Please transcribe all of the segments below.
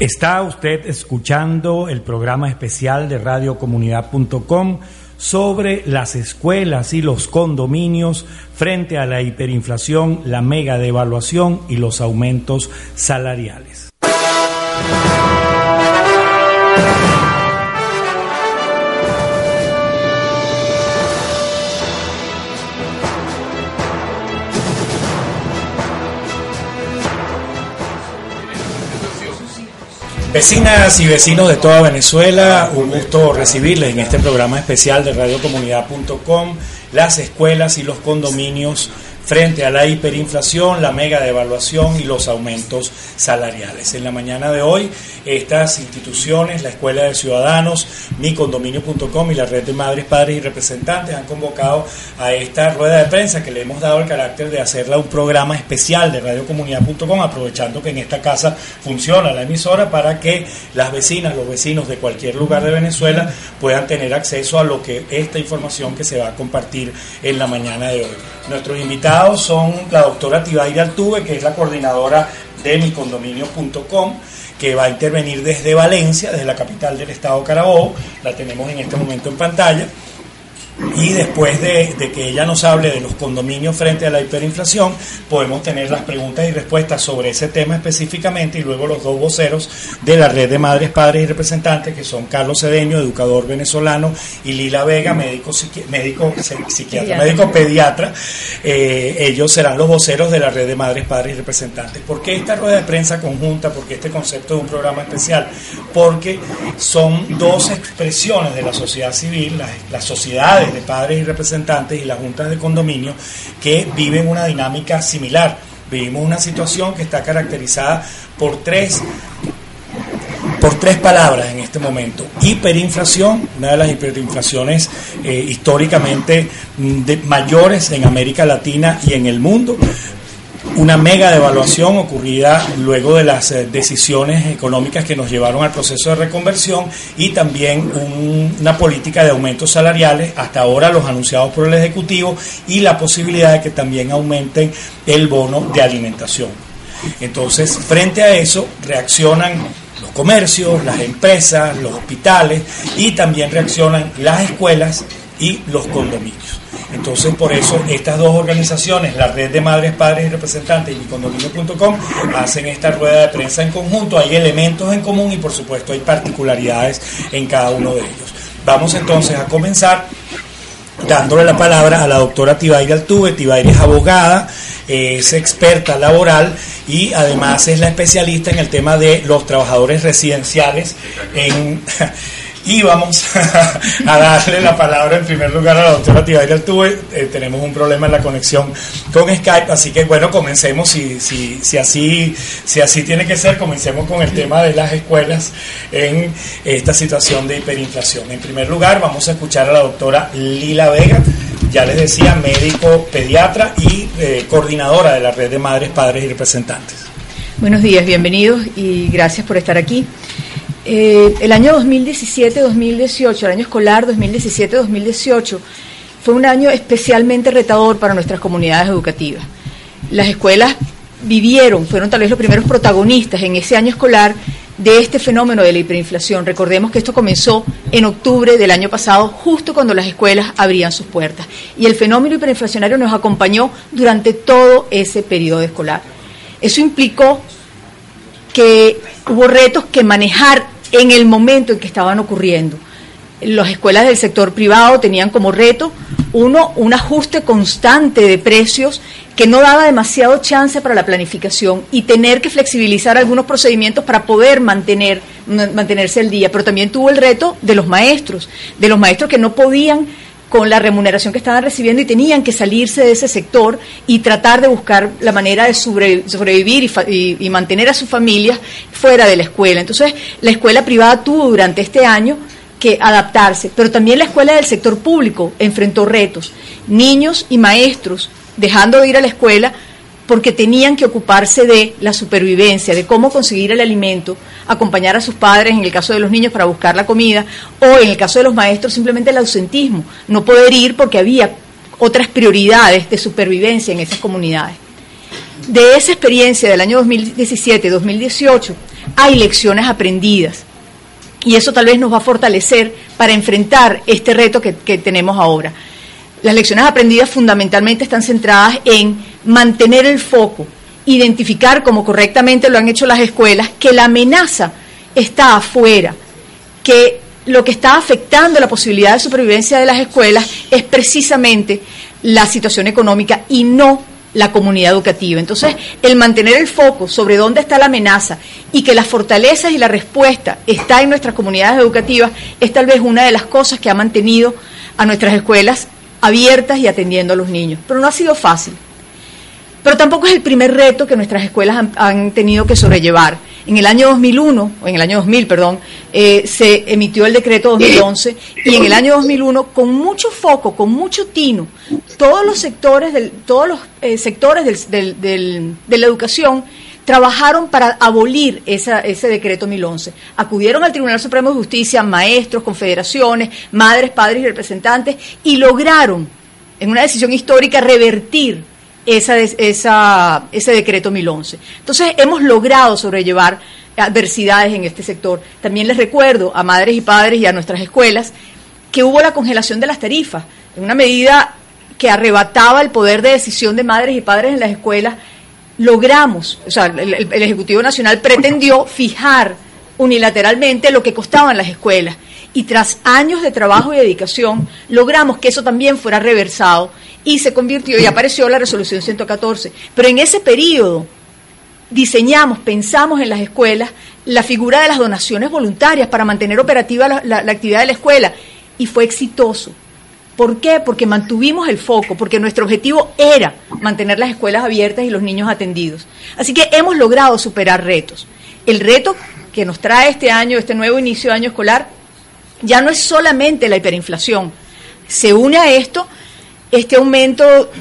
Está usted escuchando el programa especial de radiocomunidad.com sobre las escuelas y los condominios frente a la hiperinflación, la mega devaluación y los aumentos salariales. Vecinas y vecinos de toda Venezuela, un gusto recibirles en este programa especial de radiocomunidad.com, las escuelas y los condominios frente a la hiperinflación, la mega devaluación y los aumentos salariales. En la mañana de hoy, estas instituciones, la Escuela de Ciudadanos, micondominio.com y la Red de Madres, Padres y Representantes han convocado a esta rueda de prensa que le hemos dado el carácter de hacerla un programa especial de radiocomunidad.com, aprovechando que en esta casa funciona la emisora para que las vecinas, los vecinos de cualquier lugar de Venezuela puedan tener acceso a lo que esta información que se va a compartir en la mañana de hoy. Nuestros invitados son la doctora Tibaira Altuve, que es la coordinadora de micondominio.com, que va a intervenir desde Valencia, desde la capital del estado Carabobo, la tenemos en este momento en pantalla y después de, que ella nos hable de los condominios frente a la hiperinflación, podemos tener las preguntas y respuestas sobre ese tema específicamente y luego los dos voceros de la red de madres, padres y representantes, que son Carlos Cedeño, educador venezolano, y Lila Vega, médico, médico psiquiatra, médico pediatra. Eh, ellos serán los voceros de la red de madres, padres y representantes. ¿Por qué esta rueda de prensa conjunta? ¿Por qué este concepto de un programa especial? Porque son dos expresiones de la sociedad civil, las, las sociedades de padres y representantes y las juntas de condominio que viven una dinámica similar. Vivimos una situación que está caracterizada por tres por tres palabras en este momento. Hiperinflación, una de las hiperinflaciones eh, históricamente mm, mayores en América Latina y en el mundo una mega devaluación ocurrida luego de las eh, decisiones económicas que nos llevaron al proceso de reconversión y también una política de aumentos salariales, hasta ahora los anunciados por el Ejecutivo, y la posibilidad de que también aumenten el bono de alimentación. Entonces, frente a eso, reaccionan los comercios, las empresas, los hospitales y también reaccionan las escuelas y los condominios. Entonces, por eso estas dos organizaciones, la Red de Madres, Padres y Representantes y micondominio.com, hacen esta rueda de prensa en conjunto. Hay elementos en común y, por supuesto, hay particularidades en cada uno de ellos. Vamos entonces a comenzar dándole la palabra a la doctora Tibaire Altuve. Tibaire es abogada, es experta laboral y además es la especialista en el tema de los trabajadores residenciales en y vamos a darle la palabra en primer lugar a la doctora Tibaira Altuve. Eh, tenemos un problema en la conexión con Skype, así que bueno, comencemos, si, si, si, así, si así tiene que ser, comencemos con el tema de las escuelas en esta situación de hiperinflación. En primer lugar, vamos a escuchar a la doctora Lila Vega, ya les decía, médico pediatra y eh, coordinadora de la red de madres, padres y representantes. Buenos días, bienvenidos y gracias por estar aquí. Eh, el año 2017-2018, el año escolar 2017-2018, fue un año especialmente retador para nuestras comunidades educativas. Las escuelas vivieron, fueron tal vez los primeros protagonistas en ese año escolar de este fenómeno de la hiperinflación. Recordemos que esto comenzó en octubre del año pasado, justo cuando las escuelas abrían sus puertas. Y el fenómeno hiperinflacionario nos acompañó durante todo ese periodo escolar. Eso implicó que hubo retos que manejar en el momento en que estaban ocurriendo. Las escuelas del sector privado tenían como reto, uno, un ajuste constante de precios que no daba demasiado chance para la planificación y tener que flexibilizar algunos procedimientos para poder mantener, mantenerse el día. Pero también tuvo el reto de los maestros, de los maestros que no podían con la remuneración que estaban recibiendo y tenían que salirse de ese sector y tratar de buscar la manera de sobrevivir y, mantener a sus familias fuera de la escuela. Entonces, la escuela privada tuvo durante este año que adaptarse, pero también la escuela del sector público enfrentó retos. Niños y maestros dejando de ir a la escuela porque tenían que ocuparse de la supervivencia, de cómo conseguir el alimento, acompañar a sus padres en el caso de los niños para buscar la comida, o en el caso de los maestros simplemente el ausentismo, no poder ir porque había otras prioridades de supervivencia en esas comunidades. De esa experiencia del año 2017-2018 hay lecciones aprendidas y eso tal vez nos va a fortalecer para enfrentar este reto que, que tenemos ahora. Las lecciones aprendidas fundamentalmente están centradas en mantener el foco, identificar, como correctamente lo han hecho las escuelas, que la amenaza está afuera, que lo que está afectando la posibilidad de supervivencia de las escuelas es precisamente la situación económica y no la comunidad educativa. Entonces, el mantener el foco sobre dónde está la amenaza y que las fortalezas y la respuesta está en nuestras comunidades educativas es tal vez una de las cosas que ha mantenido a nuestras escuelas abiertas y atendiendo a los niños. Pero no ha sido fácil. Pero tampoco es el primer reto que nuestras escuelas han, tenido que sobrellevar. En el año 2001, o en el año 2000, perdón, eh, se emitió el decreto 2011 y en el año 2001, con mucho foco, con mucho tino, todos los sectores, del, todos los eh, sectores del, de la educación trabajaron para abolir ese decreto 2011. Acudieron al Tribunal Supremo de Justicia maestros, confederaciones, madres, padres y representantes y lograron, en una decisión histórica, revertir ese decreto 2011. Entonces, hemos logrado sobrellevar adversidades en este sector. También les recuerdo a madres y padres y a nuestras escuelas que hubo la congelación de las tarifas, una medida que arrebataba el poder de decisión de madres y padres en las escuelas logramos, o sea, el, Ejecutivo Nacional pretendió fijar unilateralmente lo que costaban las escuelas y tras años de trabajo y dedicación logramos que eso también fuera reversado y se convirtió y apareció la resolución 114. Pero en ese periodo diseñamos, pensamos en las escuelas la figura de las donaciones voluntarias para mantener operativa la actividad de la escuela y fue exitoso. ¿Por qué? Porque mantuvimos el foco, porque nuestro objetivo era mantener las escuelas abiertas y los niños atendidos. Así que hemos logrado superar retos. El reto que nos trae este año, este nuevo inicio de año escolar, ya no es solamente la hiperinflación. Se une a esto este aumento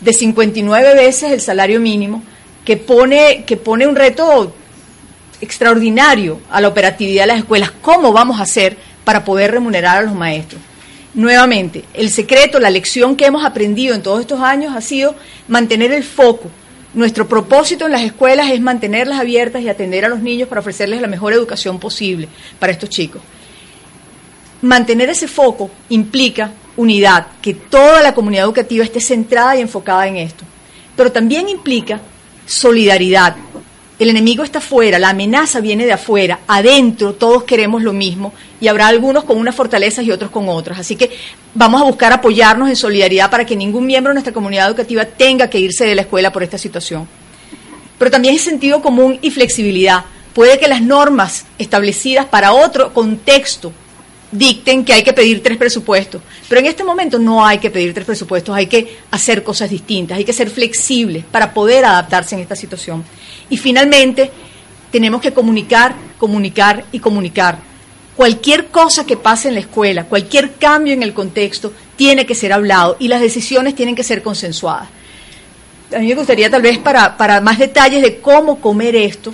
de 59 veces el salario mínimo, que pone, que pone un reto extraordinario a la operatividad de las escuelas. ¿Cómo vamos a hacer para poder remunerar a los maestros? Nuevamente, el secreto, la lección que hemos aprendido en todos estos años ha sido mantener el foco. Nuestro propósito en las escuelas es mantenerlas abiertas y atender a los niños para ofrecerles la mejor educación posible para estos chicos. Mantener ese foco implica unidad, que toda la comunidad educativa esté centrada y enfocada en esto. Pero también implica solidaridad, el enemigo está afuera, la amenaza viene de afuera, adentro todos queremos lo mismo y habrá algunos con unas fortalezas y otros con otras. Así que vamos a buscar apoyarnos en solidaridad para que ningún miembro de nuestra comunidad educativa tenga que irse de la escuela por esta situación. Pero también es sentido común y flexibilidad. Puede que las normas establecidas para otro contexto dicten que hay que pedir tres presupuestos. Pero en este momento no hay que pedir tres presupuestos, hay que hacer cosas distintas, hay que ser flexibles para poder adaptarse en esta situación. Y finalmente, tenemos que comunicar, comunicar y comunicar. Cualquier cosa que pase en la escuela, cualquier cambio en el contexto, tiene que ser hablado y las decisiones tienen que ser consensuadas. A mí me gustaría tal vez para, para más detalles de cómo comer esto,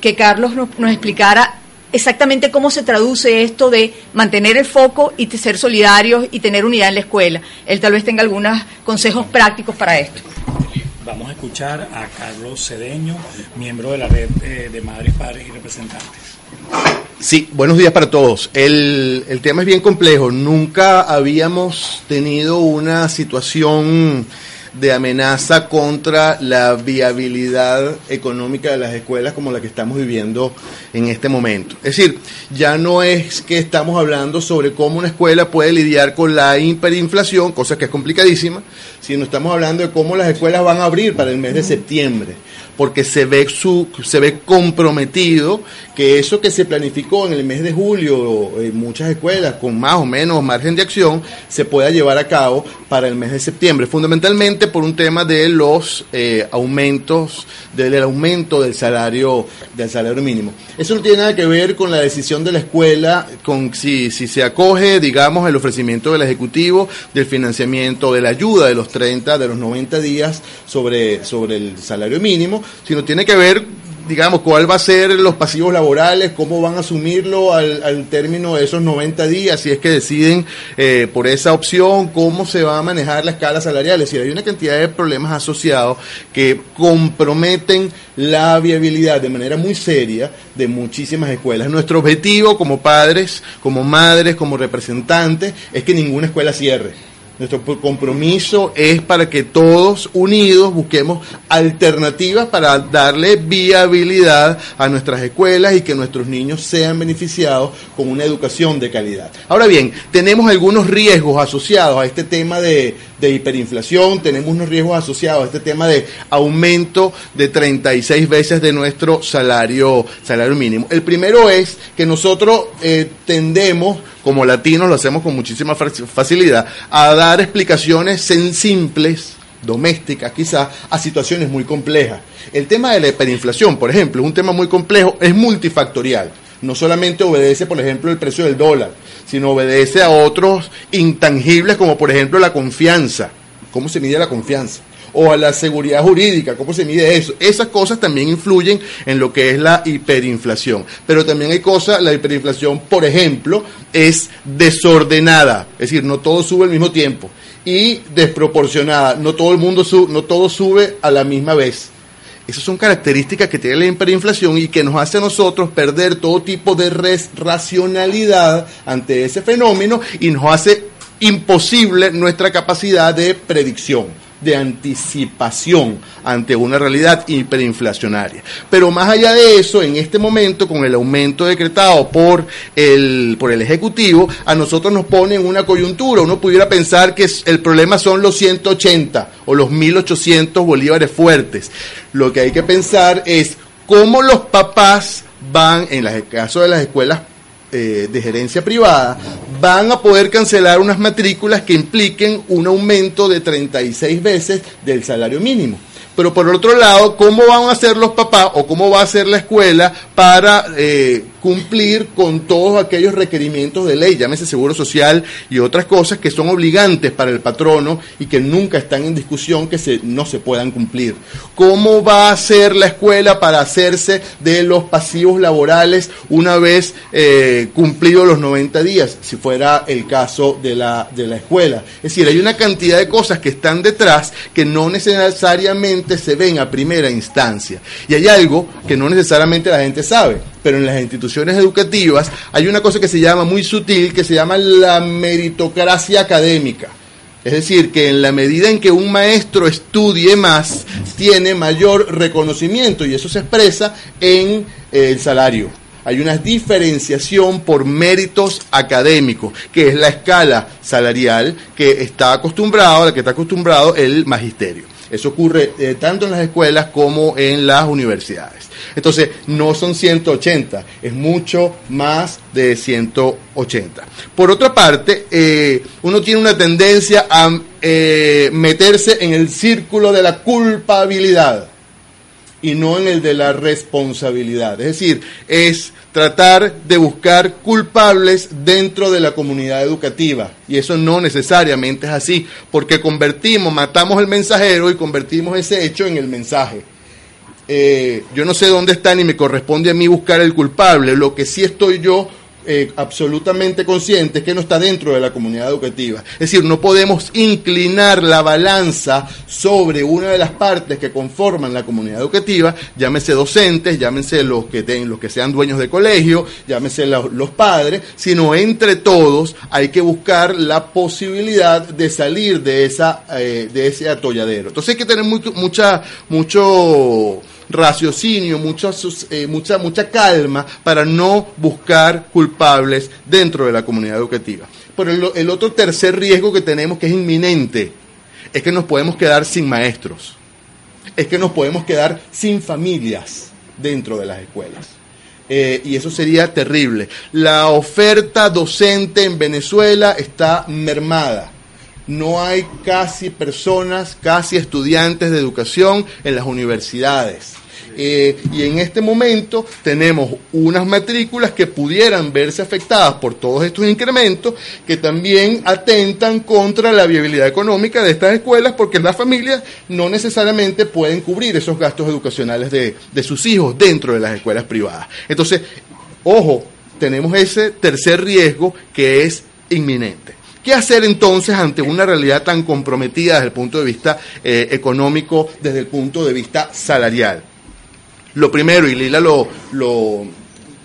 que Carlos nos, nos explicara exactamente cómo se traduce esto de mantener el foco y ser solidarios y tener unidad en la escuela. Él tal vez tenga algunos consejos prácticos para esto. Vamos a escuchar a Carlos Cedeño, miembro de la red eh, de madres, padres y representantes. Sí, buenos días para todos. El, el tema es bien complejo. Nunca habíamos tenido una situación de amenaza contra la viabilidad económica de las escuelas como la que estamos viviendo en este momento. Es decir, ya no es que estamos hablando sobre cómo una escuela puede lidiar con la hiperinflación, cosa que es complicadísima, sino estamos hablando de cómo las escuelas van a abrir para el mes de septiembre porque se ve su se ve comprometido que eso que se planificó en el mes de julio en muchas escuelas con más o menos margen de acción se pueda llevar a cabo para el mes de septiembre, fundamentalmente por un tema de los eh, aumentos del aumento del salario del salario mínimo. Eso no tiene nada que ver con la decisión de la escuela con si si se acoge, digamos, el ofrecimiento del ejecutivo del financiamiento de la ayuda de los 30, de los 90 días sobre sobre el salario mínimo sino tiene que ver, digamos, cuál va a ser los pasivos laborales, cómo van a asumirlo al, término de esos 90 días, si es que deciden eh, por esa opción, cómo se va a manejar la escala salarial. Es decir, hay una cantidad de problemas asociados que comprometen la viabilidad de manera muy seria de muchísimas escuelas. Nuestro objetivo como padres, como madres, como representantes, es que ninguna escuela cierre nuestro compromiso es para que todos unidos busquemos alternativas para darle viabilidad a nuestras escuelas y que nuestros niños sean beneficiados con una educación de calidad. Ahora bien, tenemos algunos riesgos asociados a este tema de, de hiperinflación, tenemos unos riesgos asociados a este tema de aumento de 36 veces de nuestro salario, salario mínimo. El primero es que nosotros eh, tendemos como latinos lo hacemos con muchísima facilidad, a dar explicaciones simples, domésticas quizás, a situaciones muy complejas. El tema de la hiperinflación, por ejemplo, es un tema muy complejo, es multifactorial. No solamente obedece, por ejemplo, el precio del dólar, sino obedece a otros intangibles como, por ejemplo, la confianza. ¿Cómo se mide la confianza? O a la seguridad jurídica, cómo se mide eso. Esas cosas también influyen en lo que es la hiperinflación. Pero también hay cosas, la hiperinflación, por ejemplo, es desordenada, es decir, no todo sube al mismo tiempo y desproporcionada, no todo el mundo sube, no todo sube a la misma vez. Esas son características que tiene la hiperinflación y que nos hace a nosotros perder todo tipo de racionalidad ante ese fenómeno y nos hace imposible nuestra capacidad de predicción de anticipación ante una realidad hiperinflacionaria. Pero más allá de eso, en este momento, con el aumento decretado por el, por el Ejecutivo, a nosotros nos pone en una coyuntura. Uno pudiera pensar que el problema son los 180 o los 1800 bolívares fuertes. Lo que hay que pensar es cómo los papás van, en el caso de las escuelas eh, de gerencia privada van a poder cancelar unas matrículas que impliquen un aumento de 36 veces del salario mínimo. Pero por otro lado, ¿cómo van a hacer los papás o cómo va a hacer la escuela para eh, cumplir con todos aquellos requerimientos de ley, llámese seguro social y otras cosas que son obligantes para el patrono y que nunca están en discusión que se, no se puedan cumplir. ¿Cómo va a hacer la escuela para hacerse de los pasivos laborales una vez eh, cumplidos los 90 días, si fuera el caso de la, de la escuela? Es decir, hay una cantidad de cosas que están detrás que no necesariamente se ven a primera instancia. Y hay algo que no necesariamente la gente sabe pero en las instituciones educativas hay una cosa que se llama muy sutil, que se llama la meritocracia académica. Es decir, que en la medida en que un maestro estudie más, tiene mayor reconocimiento y eso se expresa en el salario. Hay una diferenciación por méritos académicos, que es la escala salarial que está acostumbrado, a la que está acostumbrado el magisterio. Eso ocurre eh, tanto en las escuelas como en las universidades. Entonces, no son 180, es mucho más de 180. Por otra parte, eh, uno tiene una tendencia a eh, meterse en el círculo de la culpabilidad y no en el de la responsabilidad. Es decir, es tratar de buscar culpables dentro de la comunidad educativa. Y eso no necesariamente es así, porque convertimos, matamos el mensajero y convertimos ese hecho en el mensaje. Eh, yo no sé dónde está ni me corresponde a mí buscar el culpable, lo que sí estoy yo eh, absolutamente conscientes que no está dentro de la comunidad educativa. Es decir, no podemos inclinar la balanza sobre una de las partes que conforman la comunidad educativa, llámese docentes, llámense los que, los que sean dueños de colegio, llámese los, padres, sino entre todos hay que buscar la posibilidad de salir de, esa, eh, de ese atolladero. Entonces hay que tener mucha, mucho raciocinio, mucha, eh, mucha, mucha calma para no buscar culpables dentro de la comunidad educativa. Pero el, otro tercer riesgo que tenemos, que es inminente, es que nos podemos quedar sin maestros, es que nos podemos quedar sin familias dentro de las escuelas. Eh, y eso sería terrible. La oferta docente en Venezuela está mermada. No hay casi personas, casi estudiantes de educación en las universidades. Eh, y en este momento tenemos unas matrículas que pudieran verse afectadas por todos estos incrementos que también atentan contra la viabilidad económica de estas escuelas porque las familias no necesariamente pueden cubrir esos gastos educacionales de, de sus hijos dentro de las escuelas privadas. Entonces, ojo, tenemos ese tercer riesgo que es inminente. ¿Qué hacer entonces ante una realidad tan comprometida desde el punto de vista eh, económico, desde el punto de vista salarial? Lo primero, y Lila lo, lo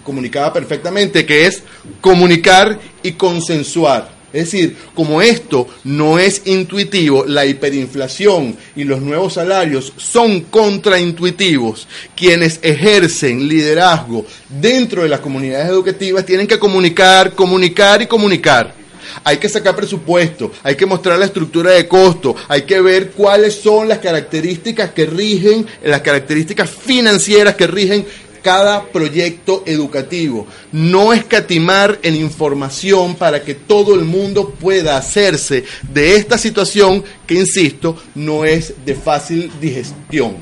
comunicaba perfectamente, que es comunicar y consensuar. Es decir, como esto no es intuitivo, la hiperinflación y los nuevos salarios son contraintuitivos. Quienes ejercen liderazgo dentro de las comunidades educativas tienen que comunicar, comunicar y comunicar hay que sacar presupuesto, hay que mostrar la estructura de costo, hay que ver cuáles son las características que rigen, las características financieras que rigen cada proyecto educativo. No escatimar en información para que todo el mundo pueda hacerse de esta situación que, insisto, no es de fácil digestión.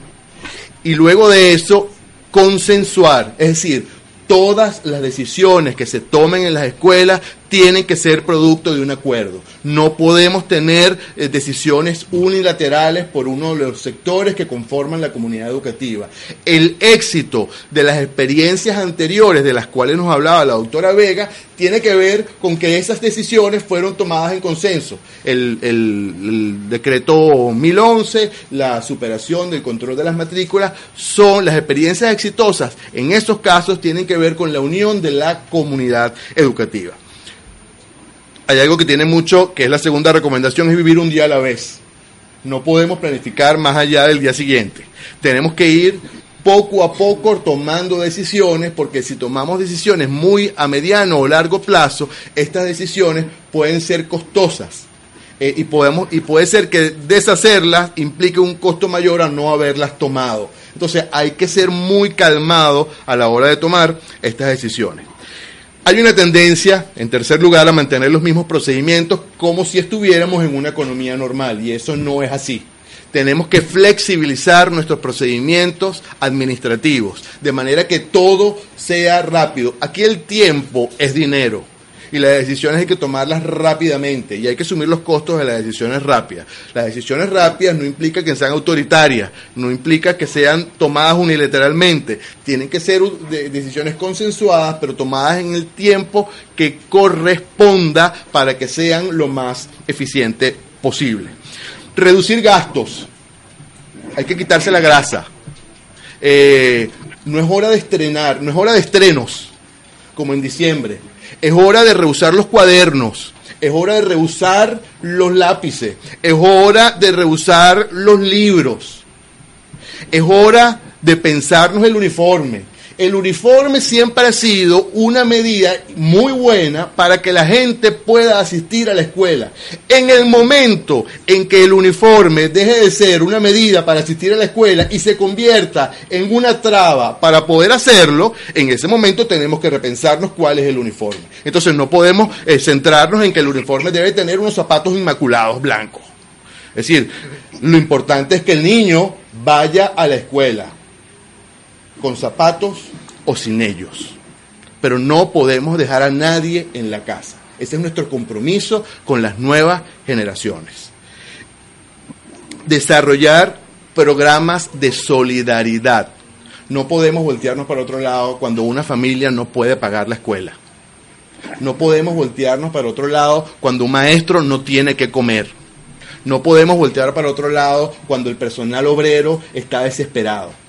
Y luego de eso, consensuar, es decir, todas las decisiones que se tomen en las escuelas tienen que ser producto de un acuerdo. No podemos tener eh, decisiones unilaterales por uno de los sectores que conforman la comunidad educativa. El éxito de las experiencias anteriores de las cuales nos hablaba la doctora Vega tiene que ver con que esas decisiones fueron tomadas en consenso. El, el decreto 1011, la superación del control de las matrículas, son las experiencias exitosas. En esos casos tienen que ver con la unión de la comunidad educativa hay algo que tiene mucho, que es la segunda recomendación, es vivir un día a la vez. No podemos planificar más allá del día siguiente. Tenemos que ir poco a poco tomando decisiones, porque si tomamos decisiones muy a mediano o largo plazo, estas decisiones pueden ser costosas. Eh, y, podemos, y puede ser que deshacerlas implique un costo mayor a no haberlas tomado. Entonces hay que ser muy calmado a la hora de tomar estas decisiones. Hay una tendencia, en tercer lugar, a mantener los mismos procedimientos como si estuviéramos en una economía normal, y eso no es así. Tenemos que flexibilizar nuestros procedimientos administrativos, de manera que todo sea rápido. Aquí el tiempo es dinero y las decisiones hay que tomarlas rápidamente y hay que asumir los costos de las decisiones rápidas. Las decisiones rápidas no implica que sean autoritarias, no implica que sean tomadas unilateralmente, tienen que ser decisiones consensuadas, pero tomadas en el tiempo que corresponda para que sean lo más eficiente posible. Reducir gastos. Hay que quitarse la grasa. Eh, no es hora de estrenar, no es hora de estrenos, como en diciembre es hora de rehusar los cuadernos. Es hora de rehusar los lápices. Es hora de rehusar los libros. Es hora de pensarnos el uniforme el uniforme siempre ha sido una medida muy buena para que la gente pueda asistir a la escuela. En el momento en que el uniforme deje de ser una medida para asistir a la escuela y se convierta en una traba para poder hacerlo, en ese momento tenemos que repensarnos cuál es el uniforme. Entonces no podemos eh, centrarnos en que el uniforme debe tener unos zapatos inmaculados blancos. Es decir, lo importante es que el niño vaya a la escuela con zapatos o sin ellos. Pero no podemos dejar a nadie en la casa. Ese es nuestro compromiso con las nuevas generaciones. Desarrollar programas de solidaridad. No podemos voltearnos para otro lado cuando una familia no puede pagar la escuela. No podemos voltearnos para otro lado cuando un maestro no tiene que comer. No podemos voltear para otro lado cuando el personal obrero está desesperado.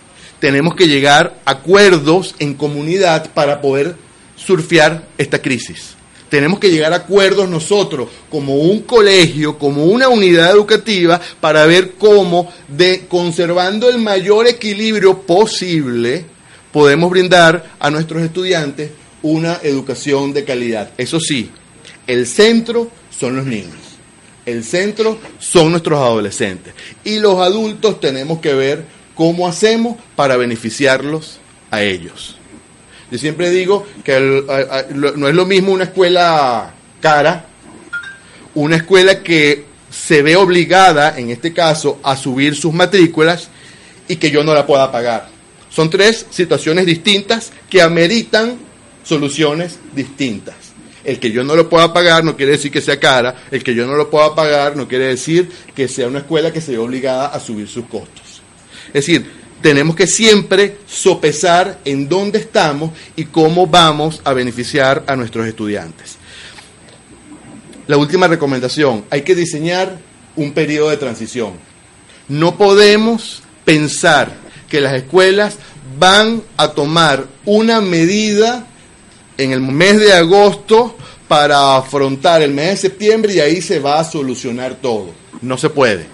Tenemos que llegar a acuerdos en comunidad para poder surfear esta crisis. Tenemos que llegar a acuerdos nosotros como un colegio, como una unidad educativa, para ver cómo, conservando el mayor equilibrio posible, podemos brindar a nuestros estudiantes una educación de calidad. Eso sí, el centro son los niños. El centro son nuestros adolescentes. Y los adultos tenemos que ver cómo hacemos para beneficiarlos a ellos. Yo siempre digo que no es lo mismo una escuela cara, una escuela que se ve obligada, en este caso, a subir sus matrículas y que yo no la pueda pagar. Son tres situaciones distintas que ameritan soluciones distintas. El que yo no lo pueda pagar no quiere decir que sea cara, el que yo no lo pueda pagar no quiere decir que sea una escuela que se ve obligada a subir sus costos. Es decir, tenemos que siempre sopesar en dónde estamos y cómo vamos a beneficiar a nuestros estudiantes. La última recomendación, hay que diseñar un periodo de transición. No podemos pensar que las escuelas van a tomar una medida en el mes de agosto para afrontar el mes de septiembre y ahí se va a solucionar todo. No se puede.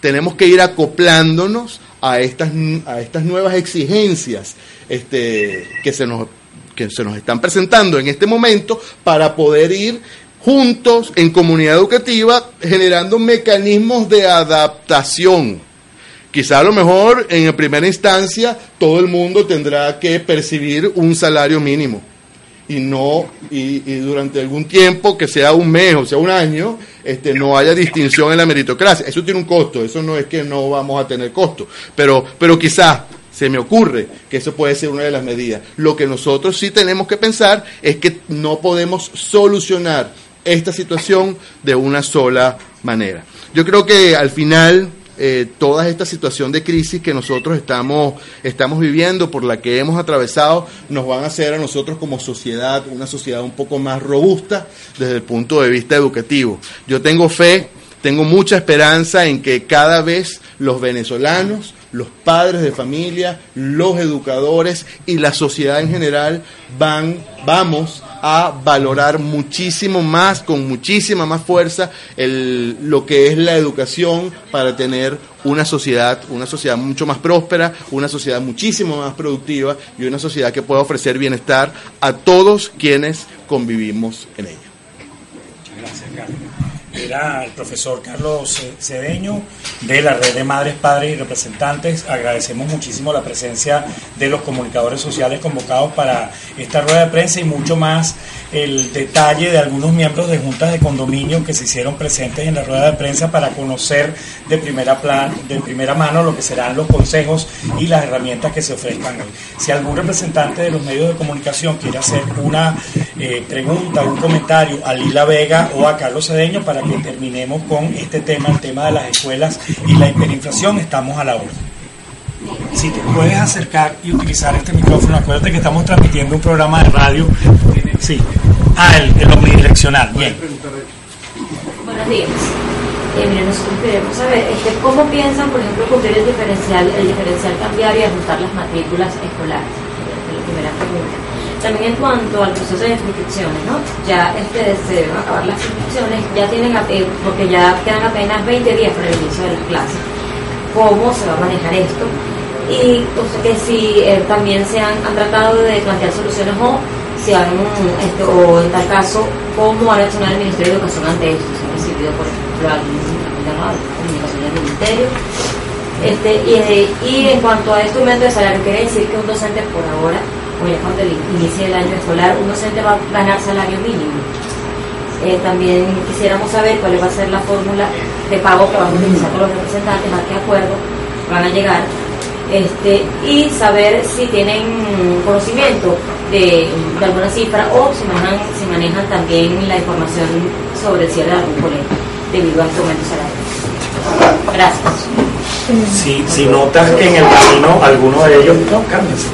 Tenemos que ir acoplándonos a estas, a estas nuevas exigencias este, que, se nos, que se nos están presentando en este momento para poder ir juntos en comunidad educativa generando mecanismos de adaptación. Quizá a lo mejor en primera instancia todo el mundo tendrá que percibir un salario mínimo y no y, durante algún tiempo que sea un mes o sea un año este no haya distinción en la meritocracia. Eso tiene un costo eso no es que no vamos a tener costo. Pero pero quizás se me ocurre que eso puede ser una de las medidas. Lo que nosotros sí tenemos que pensar es que no podemos solucionar esta situación de una sola manera. Yo creo que al final eh, toda esta situación de crisis que nosotros estamos, estamos viviendo, por la que hemos atravesado, nos van a hacer a nosotros como sociedad una sociedad un poco más robusta desde el punto de vista educativo. Yo tengo fe, tengo mucha esperanza en que cada vez los venezolanos, los padres de familia, los educadores y la sociedad en general van, vamos a valorar muchísimo más, con muchísima más fuerza, el, lo que es la educación para tener una sociedad, una sociedad mucho más próspera, una sociedad muchísimo más productiva y una sociedad que pueda ofrecer bienestar a todos quienes convivimos en ella. Muchas gracias, Carlos era el profesor Carlos Cedeño de la red de madres, padres y representantes. Agradecemos muchísimo la presencia de los comunicadores sociales convocados para esta rueda de prensa y mucho más el detalle de algunos miembros de juntas de condominio que se hicieron presentes en la rueda de prensa para conocer de primera, plan, de primera mano lo que serán los consejos y las herramientas que se ofrezcan hoy. Si algún representante de los medios de comunicación quiere hacer una eh, pregunta, un comentario a Lila Vega o a Carlos Cedeño para que terminemos con este tema, el tema de las escuelas y la hiperinflación, estamos a la orden. Si te puedes acercar y utilizar este micrófono, acuérdate que estamos transmitiendo un programa de radio. Sí. Ah, el, omnidireccional. Bien. Buenos días. Eh, miren, nosotros queremos saber este, cómo piensan, por ejemplo, cumplir el diferencial, el diferencial cambiario y ajustar las matrículas escolares. es la primera pregunta. También en cuanto al proceso de inscripciones, ¿no? Ya este, se a acabar las inscripciones, ya tienen, eh, porque ya quedan apenas 20 días para el inicio de las clases. ¿Cómo se va a manejar esto? Y o sea, que si eh, también se han, tratado de plantear soluciones o si han, este, o en tal caso, cómo ha reaccionado el Ministerio de Educación ante esto, si han recibido, por ejemplo, algún llamado de comunicación del Ministerio. Este, y, y en cuanto a este aumento de salario, quiere decir que un docente por ahora o ya cuando inicie el año escolar, un docente va a ganar salario mínimo. Eh, también quisiéramos saber cuál va a ser la fórmula de pago que vamos a utilizar con los representantes, a qué acuerdo van a llegar, este, y saber si tienen conocimiento de, alguna cifra o si manejan, si manejan también la información sobre el cierre de algún colegio debido a este aumento salarial. Gracias. Si, si notas que en el camino alguno de ellos, no, cámbiense.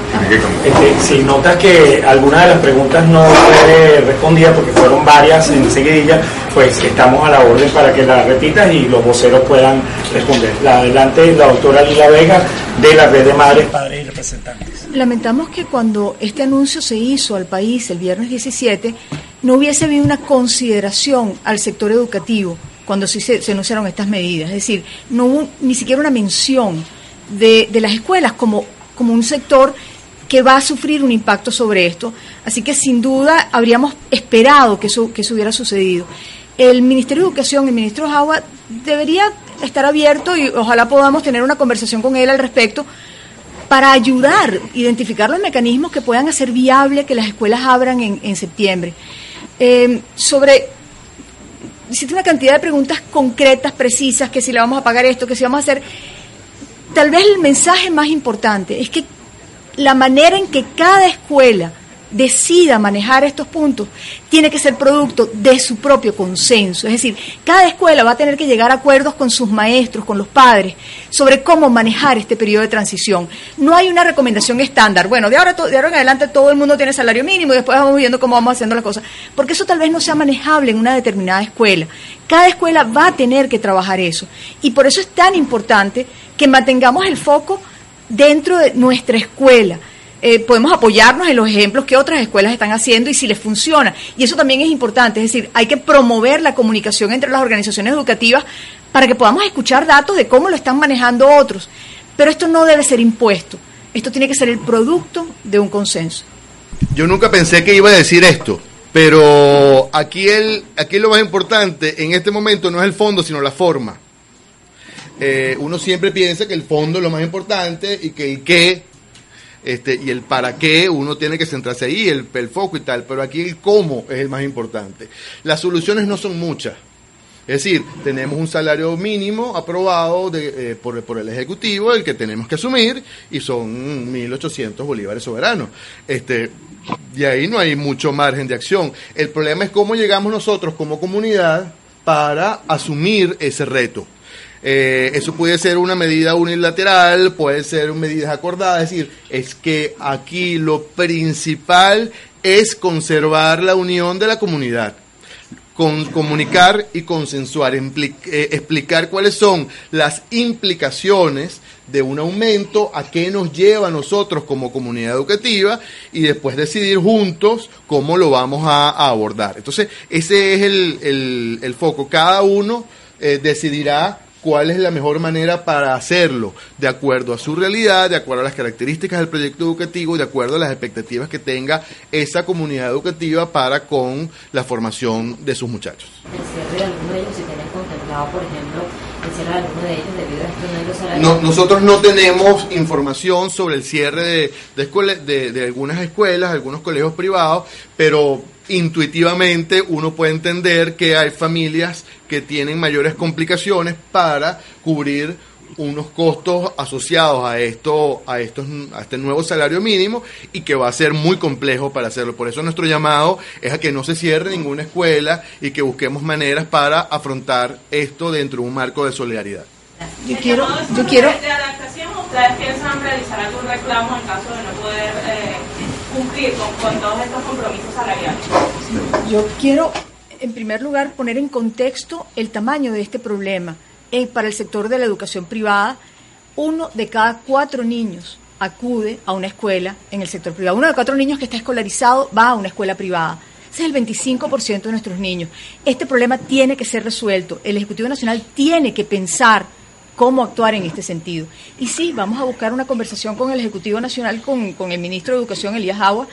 Este, si notas que alguna de las preguntas no fue respondida porque fueron varias en seguidilla, pues estamos a la orden para que la repitas y los voceros puedan responder. La adelante la doctora Lila Vega de la Red de Madres, Padres y Representantes. Lamentamos que cuando este anuncio se hizo al país el viernes 17, no hubiese habido una consideración al sector educativo cuando se, se anunciaron estas medidas. Es decir, no hubo ni siquiera una mención de, las escuelas como, un sector que va a sufrir un impacto sobre esto. Así que sin duda habríamos esperado que eso, que eso hubiera sucedido. El Ministerio de Educación, el ministro Jagua, debería estar abierto y ojalá podamos tener una conversación con él al respecto para ayudar identificar los mecanismos que puedan hacer viable que las escuelas abran en, en septiembre. Eh, sobre hiciste una cantidad de preguntas concretas, precisas, que si le vamos a pagar esto, que si vamos a hacer... Tal vez el mensaje más importante es que la manera en que cada escuela decida manejar estos puntos tiene que ser producto de su propio consenso. Es decir, cada escuela va a tener que llegar a acuerdos con sus maestros, con los padres, sobre cómo manejar este periodo de transición. No hay una recomendación estándar. Bueno, de ahora, de ahora en adelante todo el mundo tiene salario mínimo y después vamos viendo cómo vamos haciendo las cosas. Porque eso tal vez no sea manejable en una determinada escuela. Cada escuela va a tener que trabajar eso. Y por eso es tan importante que mantengamos el foco dentro de nuestra escuela eh, podemos apoyarnos en los ejemplos que otras escuelas están haciendo y si les funciona. Y eso también es importante, es decir, hay que promover la comunicación entre las organizaciones educativas para que podamos escuchar datos de cómo lo están manejando otros. Pero esto no debe ser impuesto, esto tiene que ser el producto de un consenso. Yo nunca pensé que iba a decir esto, pero aquí, el, aquí lo más importante en este momento no es el fondo, sino la forma. Eh, uno siempre piensa que el fondo es lo más importante y que el qué este, y el para qué uno tiene que centrarse ahí, el, el foco y tal, pero aquí el cómo es el más importante. Las soluciones no son muchas. Es decir, tenemos un salario mínimo aprobado de, eh, por, por, el Ejecutivo, el que tenemos que asumir, y son 1.800 bolívares soberanos. Este, y ahí no hay mucho margen de acción. El problema es cómo llegamos nosotros como comunidad para asumir ese reto. Eh, eso puede ser una medida unilateral, puede ser medidas acordadas, es decir, es que aquí lo principal es conservar la unión de la comunidad. Con, comunicar y consensuar, eh, explicar cuáles son las implicaciones de un aumento, a qué nos lleva a nosotros como comunidad educativa y después decidir juntos cómo lo vamos a, abordar. Entonces, ese es el, el, foco. Cada uno eh, decidirá cuál es la mejor manera para hacerlo, de acuerdo a su realidad, de acuerdo a las características del proyecto educativo, de acuerdo a las expectativas que tenga esa comunidad educativa para con la formación de sus muchachos. ¿El cierre de alguno de ellos se tiene contemplado, por ejemplo, el cierre de alguno de ellos debido a esto no, no Nosotros no tenemos información sobre el cierre de, de, de, de algunas escuelas, algunos colegios privados, pero intuitivamente uno puede entender que hay familias que tienen mayores complicaciones para cubrir unos costos asociados a esto, a estos, a este nuevo salario mínimo y que va a ser muy complejo para hacerlo. Por eso nuestro llamado es a que no se cierre ninguna escuela y que busquemos maneras para afrontar esto dentro de un marco de solidaridad. Yo quiero, yo quiero. ¿De adaptación ustedes piensan realizar algún reclamo en caso de no poder eh, cumplir con, todos estos compromisos salariales? Yo quiero, en primer lugar, poner en contexto el tamaño de este problema. Eh, para el sector de la educación privada, uno de cada cuatro niños acude a una escuela en el sector privado. Uno de cuatro niños que está escolarizado va a una escuela privada. Ese es el 25% de nuestros niños. Este problema tiene que ser resuelto. El Ejecutivo Nacional tiene que pensar cómo actuar en este sentido. Y sí, vamos a buscar una conversación con el Ejecutivo Nacional, con, el ministro de Educación, Elías Agua,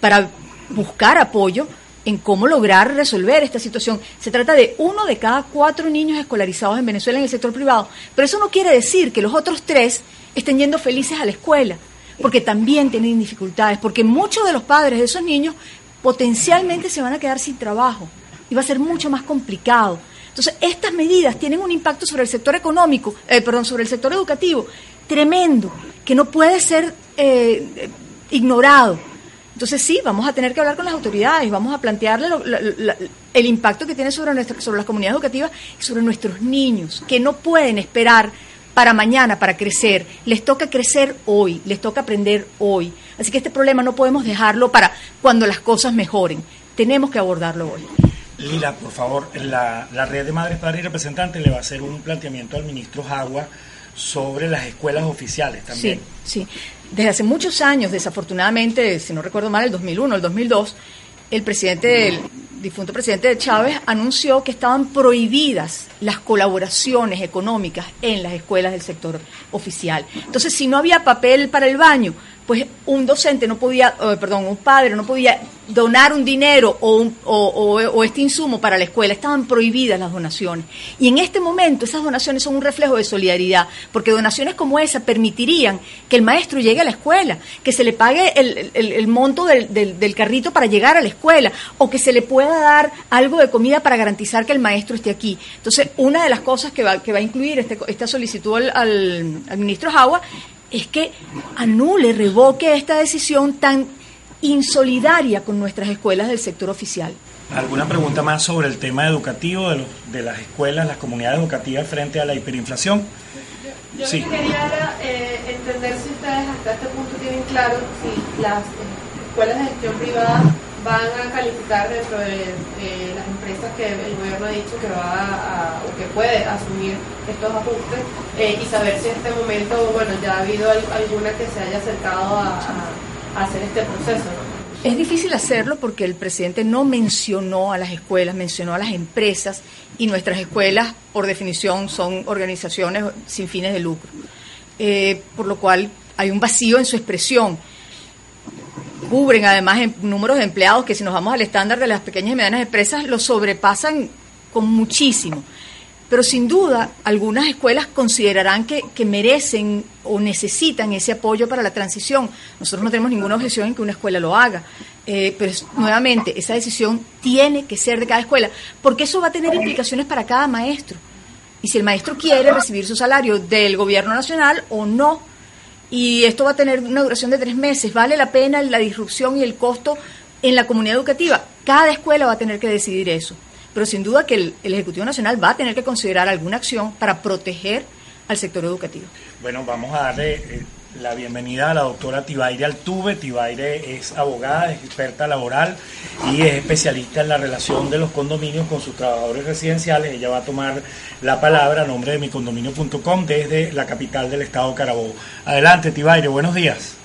para buscar apoyo en cómo lograr resolver esta situación. Se trata de uno de cada cuatro niños escolarizados en Venezuela en el sector privado, pero eso no quiere decir que los otros tres estén yendo felices a la escuela, porque también tienen dificultades, porque muchos de los padres de esos niños potencialmente se van a quedar sin trabajo y va a ser mucho más complicado. Entonces, estas medidas tienen un impacto sobre el sector económico, eh, perdón, sobre el sector educativo tremendo, que no puede ser eh, ignorado. Entonces sí, vamos a tener que hablar con las autoridades, vamos a plantearle el impacto que tiene sobre, nuestra, sobre las comunidades educativas y sobre nuestros niños, que no pueden esperar para mañana, para crecer. Les toca crecer hoy, les toca aprender hoy. Así que este problema no podemos dejarlo para cuando las cosas mejoren. Tenemos que abordarlo hoy. Lila, por favor, la, la red de madres, padres y representantes le va a hacer un planteamiento al ministro Jagua sobre las escuelas oficiales también. Sí, sí. Desde hace muchos años, desafortunadamente, si no recuerdo mal, el 2001, el 2002, el presidente, el difunto presidente Chávez anunció que estaban prohibidas las colaboraciones económicas en las escuelas del sector oficial. Entonces, si no había papel para el baño, pues un docente no podía, eh, perdón, un padre no podía donar un dinero o, un, o, este insumo para la escuela. Estaban prohibidas las donaciones. Y en este momento esas donaciones son un reflejo de solidaridad, porque donaciones como esa permitirían que el maestro llegue a la escuela, que se le pague el, monto del, del, carrito para llegar a la escuela, o que se le pueda dar algo de comida para garantizar que el maestro esté aquí. Entonces, una de las cosas que va, que va a incluir este, esta solicitud al, al, ministro Jagua es que anule, revoque esta decisión tan insolidaria con nuestras escuelas del sector oficial. ¿Alguna pregunta más sobre el tema educativo de, los, de las escuelas, las comunidades educativas frente a la hiperinflación? Yo sí. quería eh, entender si ustedes hasta este punto tienen claro si las escuelas de gestión privada van a calificar dentro de las empresas que el gobierno ha dicho que va a, o que puede asumir estos ajustes eh, y saber si en este momento, bueno, ya ha habido alguna que se haya acercado a, hacer este proceso. Es difícil hacerlo porque el presidente no mencionó a las escuelas, mencionó a las empresas y nuestras escuelas, por definición, son organizaciones sin fines de lucro. Eh, por lo cual hay un vacío en su expresión cubren además en números de empleados que si nos vamos al estándar de las pequeñas y medianas empresas lo sobrepasan con muchísimo. Pero sin duda, algunas escuelas considerarán que, merecen o necesitan ese apoyo para la transición. Nosotros no tenemos ninguna objeción en que una escuela lo haga. Eh, pero nuevamente, esa decisión tiene que ser de cada escuela, porque eso va a tener implicaciones para cada maestro. Y si el maestro quiere recibir su salario del gobierno nacional o no, y esto va a tener una duración de tres meses. ¿Vale la pena la disrupción y el costo en la comunidad educativa? Cada escuela va a tener que decidir eso. Pero sin duda que el, Ejecutivo Nacional va a tener que considerar alguna acción para proteger al sector educativo. Bueno, vamos a darle eh, la bienvenida a la doctora Tibaire Altuve. Tibaire es abogada, experta laboral y es especialista en la relación de los condominios con sus trabajadores residenciales. Ella va a tomar la palabra a nombre de micondominio.com desde la capital del estado Carabobo. Adelante, Tibaire, buenos días.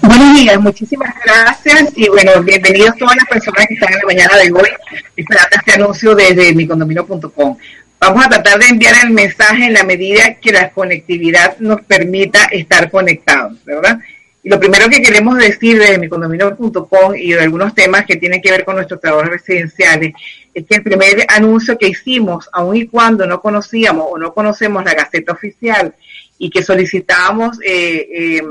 Buenos días, muchísimas gracias y bueno, bienvenidos todas las personas que están en la mañana de hoy esperando este anuncio desde micondominio.com. Vamos a tratar de enviar el mensaje en la medida que la conectividad nos permita estar conectados, ¿verdad? Y lo primero que queremos decir desde micondominio.com y de algunos temas que tienen que ver con nuestros trabajos residenciales es que el primer anuncio que hicimos, aun y cuando no conocíamos o no conocemos la Gaceta Oficial y que solicitábamos eh, eh,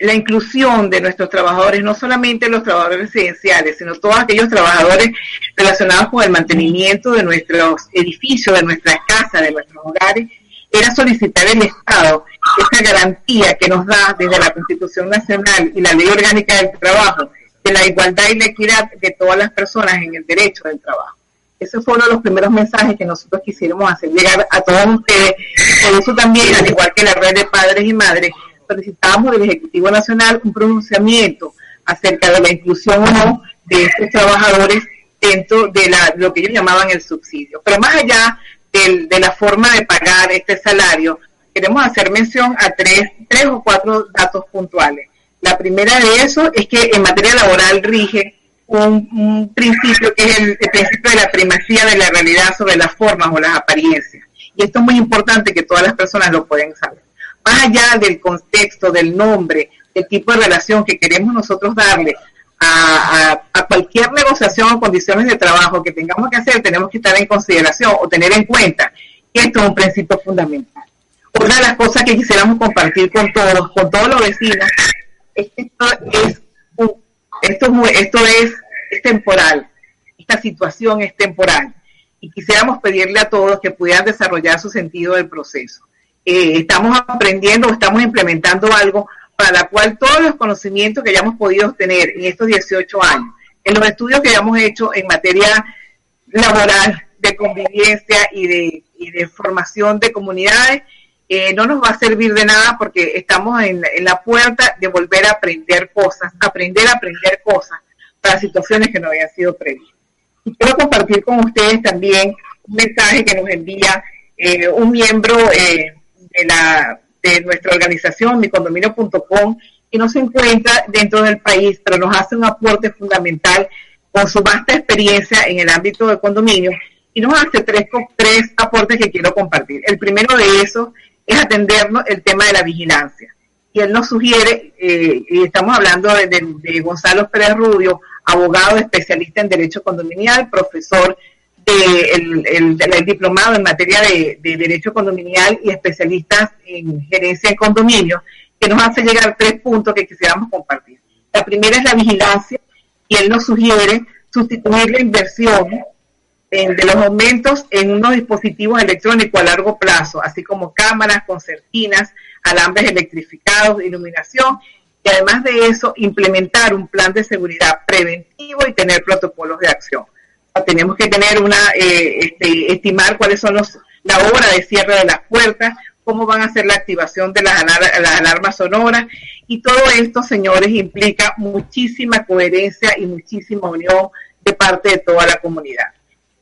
la inclusión de nuestros trabajadores, no solamente los trabajadores residenciales, sino todos aquellos trabajadores relacionados con el mantenimiento de nuestros edificios, de nuestras casas, de nuestros hogares, era solicitar el Estado esa garantía que nos da desde la Constitución Nacional y la Ley Orgánica del Trabajo de la igualdad y la equidad de todas las personas en el derecho del trabajo. Ese fue uno de los primeros mensajes que nosotros quisimos hacer llegar a todos ustedes. Por eso también, al igual que la red de padres y madres, solicitamos del Ejecutivo Nacional un pronunciamiento acerca de la inclusión o no de estos trabajadores dentro de la, lo que ellos llamaban el subsidio. Pero más allá de la forma de pagar este salario, queremos hacer mención a tres, tres o cuatro datos puntuales. La primera de eso es que en materia laboral rige un, principio que es el, el, principio de la primacía de la realidad sobre las formas o las apariencias. Y esto es muy importante que todas las personas lo pueden saber más allá del contexto, del nombre, del tipo de relación que queremos nosotros darle a, cualquier negociación o condiciones de trabajo que tengamos que hacer, tenemos que estar en consideración o tener en cuenta que esto es un principio fundamental. Una de las cosas que quisiéramos compartir con todos, con todos los vecinos, es que esto es, esto, es, es temporal, esta situación es temporal. Y quisiéramos pedirle a todos que pudieran desarrollar su sentido del proceso eh, estamos aprendiendo o estamos implementando algo para la cual todos los conocimientos que hayamos podido tener en estos 18 años, en los estudios que hayamos hecho en materia laboral, de convivencia y de, y de formación de comunidades, eh, no nos va a servir de nada porque estamos en, la puerta de volver a aprender cosas, aprender a aprender cosas para situaciones que no habían sido previstas. Y quiero compartir con ustedes también un mensaje que nos envía eh, un miembro eh, de, la, de nuestra organización, micondominio.com, que no se encuentra dentro del país, pero nos hace un aporte fundamental con su vasta experiencia en el ámbito de condominio y nos hace tres, tres aportes que quiero compartir. El primero de esos es atendernos el tema de la vigilancia. Y él nos sugiere, eh, y estamos hablando de, de, de, Gonzalo Pérez Rubio, abogado especialista en derecho condominial, profesor el, el, el diplomado en materia de, de, derecho condominial y especialista en gerencia en condominio, que nos hace llegar tres puntos que quisiéramos compartir. La primera es la vigilancia, y él nos sugiere sustituir la inversión en, de los aumentos en unos dispositivos electrónicos a largo plazo, así como cámaras, concertinas, alambres electrificados, iluminación, y además de eso, implementar un plan de seguridad preventivo y tener protocolos de acción. Tenemos que tener una, eh, este, estimar cuáles son los, la hora de cierre de las puertas, cómo van a ser la activación de las, alarmas sonoras, y todo esto, señores, implica muchísima coherencia y muchísima unión de parte de toda la comunidad.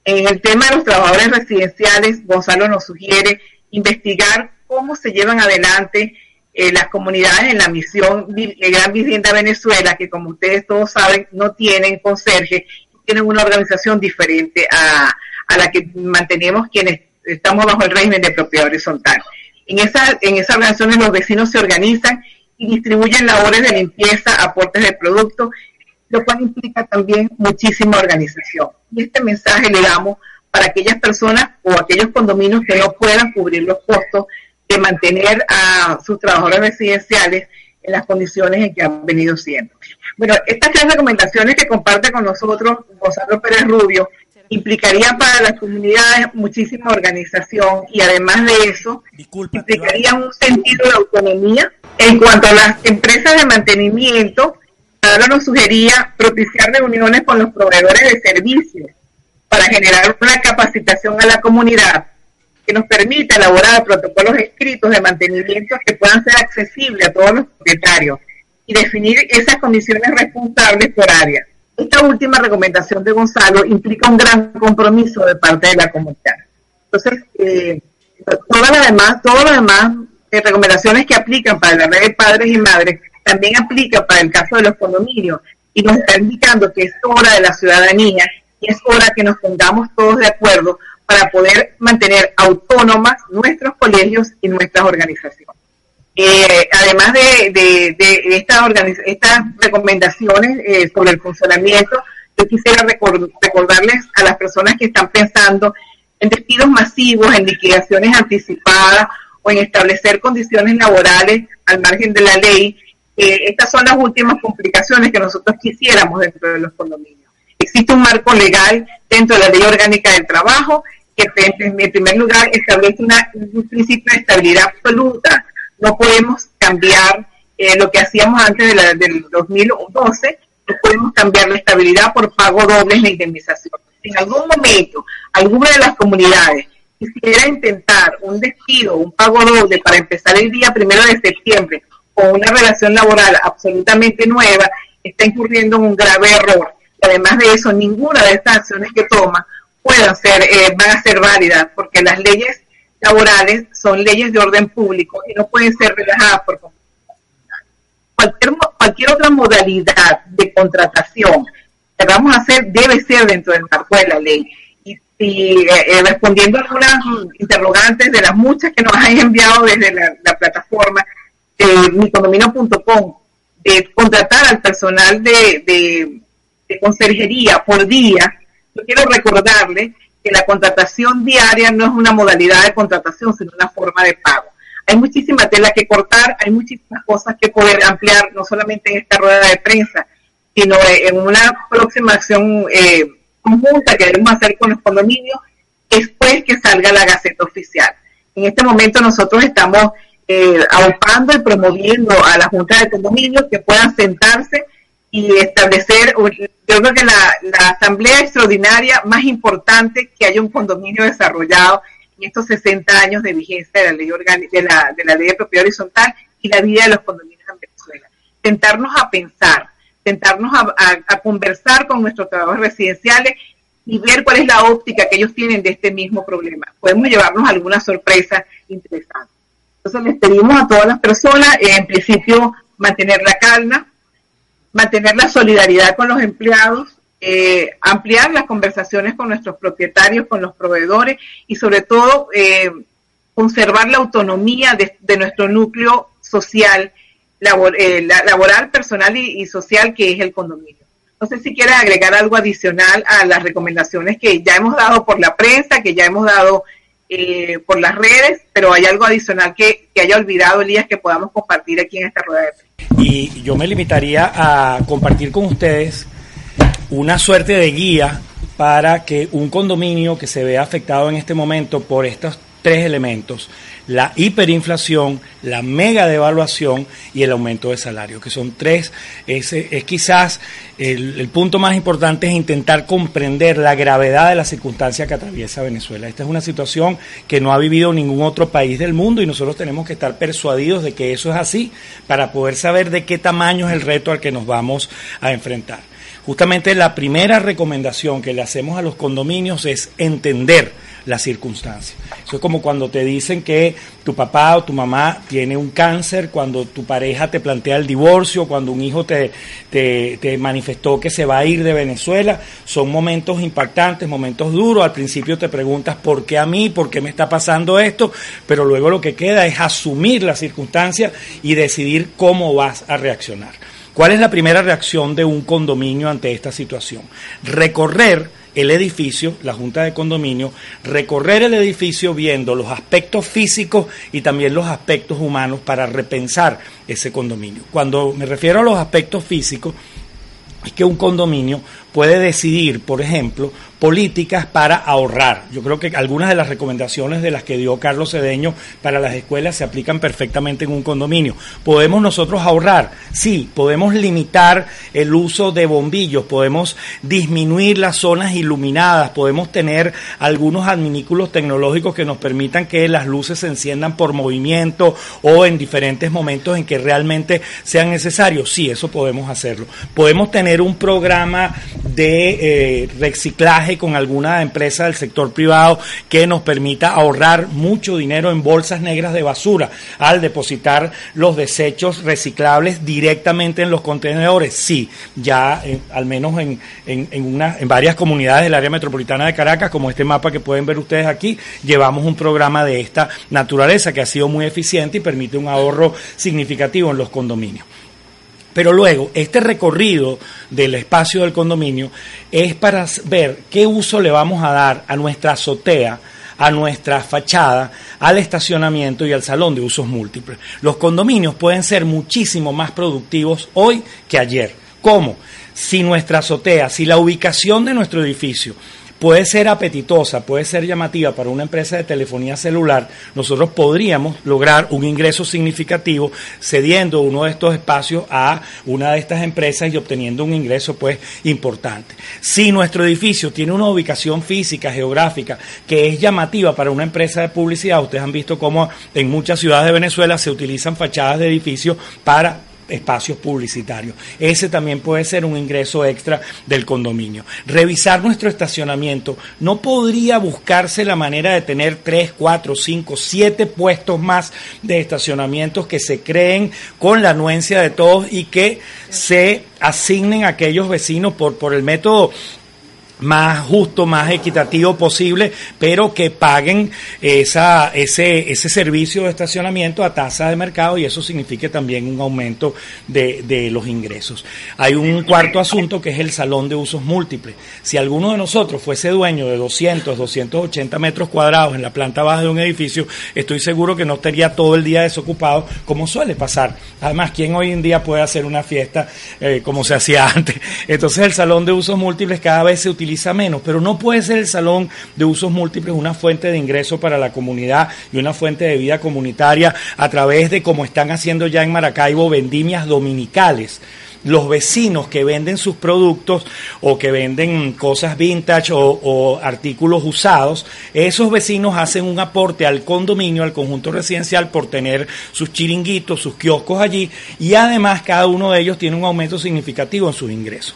En el tema de los trabajadores residenciales, Gonzalo nos sugiere investigar cómo se llevan adelante eh, las comunidades en la misión Gran Vivienda Venezuela, que como ustedes todos saben, no tienen conserje, tienen una organización diferente a, la que mantenemos quienes estamos bajo el régimen de propiedad horizontal. En, esa, en esas organizaciones los vecinos se organizan y distribuyen labores de limpieza, aportes de productos, lo cual implica también muchísima organización. Y este mensaje le damos para aquellas personas o aquellos condominios que no puedan cubrir los costos de mantener a sus trabajadores residenciales en las condiciones en que han venido siendo. Bueno, estas tres recomendaciones que comparte con nosotros Gonzalo Pérez Rubio implicaría para las comunidades muchísima organización y además de eso Disculpa, implicaría un sentido de autonomía en cuanto a las empresas de mantenimiento ahora nos sugería propiciar reuniones con los proveedores de servicios para generar una capacitación a la comunidad que nos permita elaborar protocolos escritos de mantenimiento que puedan ser accesibles a todos los propietarios y definir esas comisiones responsables por área. Esta última recomendación de Gonzalo implica un gran compromiso de parte de la comunidad. Entonces, eh, todas las demás, todas las demás eh, recomendaciones que aplican para la red de padres y madres también aplica para el caso de los condominios y nos está indicando que es hora de la ciudadanía y es hora que nos pongamos todos de acuerdo para poder mantener autónomas nuestros colegios y nuestras organizaciones. Eh, además de, de, de esta estas recomendaciones eh, sobre el funcionamiento, yo quisiera record recordarles a las personas que están pensando en despidos masivos, en liquidaciones anticipadas o en establecer condiciones laborales al margen de la ley, eh, estas son las últimas complicaciones que nosotros quisiéramos dentro de los condominios. Existe un marco legal dentro de la ley orgánica del trabajo que en primer lugar establece una, un principio de estabilidad absoluta. No podemos cambiar eh, lo que hacíamos antes de la, del 2012, no podemos cambiar la estabilidad por pago doble en la indemnización. En algún momento alguna de las comunidades quisiera intentar un despido, un pago doble para empezar el día primero de septiembre con una relación laboral absolutamente nueva, está incurriendo en un grave error. Además de eso, ninguna de estas acciones que toma puedan ser, eh, van a ser válidas, porque las leyes laborales son leyes de orden público y no pueden ser relajadas por cualquier cualquier otra modalidad de contratación que vamos a hacer debe ser dentro del marco de la ley. Y, y eh, eh respondiendo a algunas interrogantes de las muchas que nos han enviado desde la, la plataforma, de micondomino.com de contratar al personal de, de, conserjería por día, yo quiero recordarle que la contratación diaria no es una modalidad de contratación, sino una forma de pago. Hay muchísima tela que cortar, hay muchísimas cosas que poder ampliar, no solamente en esta rueda de prensa, sino en una próxima acción eh, conjunta que debemos hacer con los condominios después que salga la Gaceta Oficial. En este momento nosotros estamos eh, aupando y promoviendo a la Junta de Condominios que puedan sentarse y establecer, yo creo que la, asamblea extraordinaria más importante que haya un condominio desarrollado en estos 60 años de vigencia de la ley, de la, de la ley de propiedad horizontal y la vida de los condominios en Venezuela. Tentarnos a pensar, tentarnos a, conversar con nuestros trabajadores residenciales y ver cuál es la óptica que ellos tienen de este mismo problema. Podemos llevarnos alguna sorpresa interesante. Entonces les pedimos a todas las personas, en principio, mantener la calma, mantener la solidaridad con los empleados, eh, ampliar las conversaciones con nuestros propietarios, con los proveedores y sobre todo eh, conservar la autonomía de, nuestro núcleo social, eh, laboral, personal y, social que es el condominio. No sé si quieres agregar algo adicional a las recomendaciones que ya hemos dado por la prensa, que ya hemos dado por las redes, pero hay algo adicional que, que haya olvidado, Elías, que podamos compartir aquí en esta rueda de prensa. Y yo me limitaría a compartir con ustedes una suerte de guía para que un condominio que se vea afectado en este momento por estos tres elementos, la hiperinflación, la mega devaluación y el aumento de salario, que son tres, es, es quizás el, el, punto más importante es intentar comprender la gravedad de la circunstancia que atraviesa Venezuela. Esta es una situación que no ha vivido ningún otro país del mundo y nosotros tenemos que estar persuadidos de que eso es así para poder saber de qué tamaño es el reto al que nos vamos a enfrentar. Justamente la primera recomendación que le hacemos a los condominios es entender la circunstancia. Eso es como cuando te dicen que tu papá o tu mamá tiene un cáncer, cuando tu pareja te plantea el divorcio, cuando un hijo te, te, te, manifestó que se va a ir de Venezuela. Son momentos impactantes, momentos duros. Al principio te preguntas por qué a mí, por qué me está pasando esto, pero luego lo que queda es asumir la circunstancia y decidir cómo vas a reaccionar. ¿Cuál es la primera reacción de un condominio ante esta situación? Recorrer el edificio, la Junta de Condominio, recorrer el edificio viendo los aspectos físicos y también los aspectos humanos para repensar ese condominio. Cuando me refiero a los aspectos físicos, es que un condominio puede decidir, por ejemplo, políticas para ahorrar. Yo creo que algunas de las recomendaciones de las que dio Carlos Cedeño para las escuelas se aplican perfectamente en un condominio. ¿Podemos nosotros ahorrar? Sí, podemos limitar el uso de bombillos, podemos disminuir las zonas iluminadas, podemos tener algunos adminículos tecnológicos que nos permitan que las luces se enciendan por movimiento o en diferentes momentos en que realmente sean necesarios. Sí, eso podemos hacerlo. Podemos tener un programa de eh, reciclaje con alguna empresa del sector privado que nos permita ahorrar mucho dinero en bolsas negras de basura al depositar los desechos reciclables directamente en los contenedores. Sí, ya eh, al menos en, en, una, en varias comunidades del área metropolitana de Caracas, como este mapa que pueden ver ustedes aquí, llevamos un programa de esta naturaleza que ha sido muy eficiente y permite un ahorro significativo en los condominios. Pero luego, este recorrido del espacio del condominio es para ver qué uso le vamos a dar a nuestra azotea, a nuestra fachada, al estacionamiento y al salón de usos múltiples. Los condominios pueden ser muchísimo más productivos hoy que ayer. ¿Cómo? Si nuestra azotea, si la ubicación de nuestro edificio puede ser apetitosa, puede ser llamativa para una empresa de telefonía celular, nosotros podríamos lograr un ingreso significativo cediendo uno de estos espacios a una de estas empresas y obteniendo un ingreso pues importante. Si nuestro edificio tiene una ubicación física, geográfica, que es llamativa para una empresa de publicidad, ustedes han visto cómo en muchas ciudades de Venezuela se utilizan fachadas de edificios para espacios publicitarios. Ese también puede ser un ingreso extra del condominio. Revisar nuestro estacionamiento. No podría buscarse la manera de tener tres, cuatro, cinco, siete puestos más de estacionamientos que se creen con la anuencia de todos y que se asignen a aquellos vecinos por, por el método más justo, más equitativo posible, pero que paguen esa, ese, ese servicio de estacionamiento a tasa de mercado y eso signifique también un aumento de, de los ingresos. Hay un cuarto asunto que es el salón de usos múltiples. Si alguno de nosotros fuese dueño de 200, 280 metros cuadrados en la planta baja de un edificio, estoy seguro que no estaría todo el día desocupado como suele pasar. Además, ¿quién hoy en día puede hacer una fiesta eh, como se hacía antes? Entonces el salón de usos múltiples cada vez se utiliza menos, pero no puede ser el salón de usos múltiples una fuente de ingreso para la comunidad y una fuente de vida comunitaria a través de, como están haciendo ya en Maracaibo, vendimias dominicales los vecinos que venden sus productos o que venden cosas vintage o, o artículos usados, esos vecinos hacen un aporte al condominio, al conjunto residencial por tener sus chiringuitos, sus kioscos allí y además cada uno de ellos tiene un aumento significativo en sus ingresos.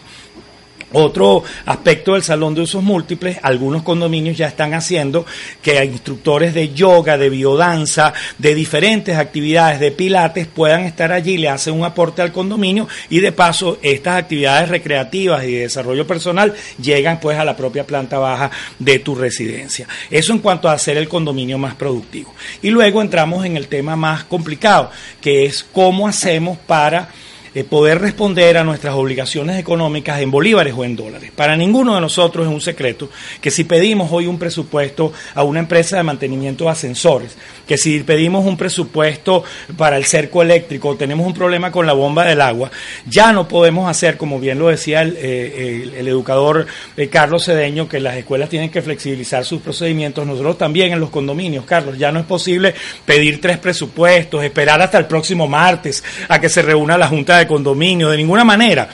Otro aspecto del salón de usos múltiples, algunos condominios ya están haciendo que instructores de yoga, de biodanza, de diferentes actividades de pilates puedan estar allí, le hacen un aporte al condominio y de paso estas actividades recreativas y de desarrollo personal llegan pues a la propia planta baja de tu residencia. Eso en cuanto a hacer el condominio más productivo. Y luego entramos en el tema más complicado, que es cómo hacemos para eh, poder responder a nuestras obligaciones económicas en bolívares o en dólares. Para ninguno de nosotros es un secreto que si pedimos hoy un presupuesto a una empresa de mantenimiento de ascensores, que si pedimos un presupuesto para el cerco eléctrico tenemos un problema con la bomba del agua, ya no podemos hacer, como bien lo decía el, eh, el educador eh, Carlos Cedeño, que las escuelas tienen que flexibilizar sus procedimientos. Nosotros también en los condominios, Carlos, ya no es posible pedir tres presupuestos, esperar hasta el próximo martes a que se reúna la Junta de de condominio, de ninguna manera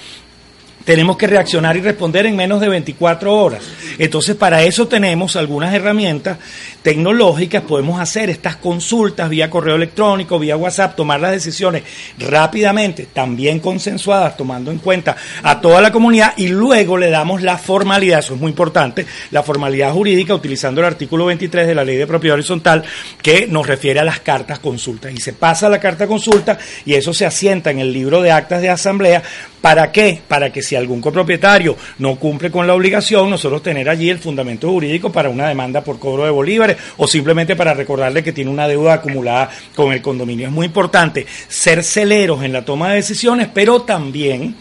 tenemos que reaccionar y responder en menos de 24 horas. Entonces, para eso tenemos algunas herramientas tecnológicas, podemos hacer estas consultas vía correo electrónico, vía WhatsApp, tomar las decisiones rápidamente, también consensuadas, tomando en cuenta a toda la comunidad y luego le damos la formalidad, eso es muy importante, la formalidad jurídica utilizando el artículo 23 de la Ley de Propiedad Horizontal que nos refiere a las cartas consultas. Y se pasa la carta consulta y eso se asienta en el libro de actas de asamblea. ¿Para qué? Para que si algún copropietario no cumple con la obligación, nosotros tener allí el fundamento jurídico para una demanda por cobro de o simplemente para recordarle que tiene una deuda acumulada con el condominio. Es muy importante ser celeros en la toma de decisiones, pero también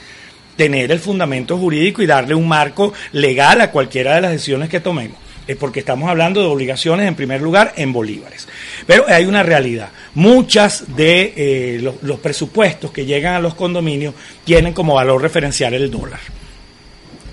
tener el fundamento jurídico y darle un marco legal a cualquiera de las decisiones que tomemos es porque estamos hablando de obligaciones en primer lugar en bolívares. Pero hay una realidad. Muchas de eh, los presupuestos que llegan a los condominios tienen como valor referencial el dólar.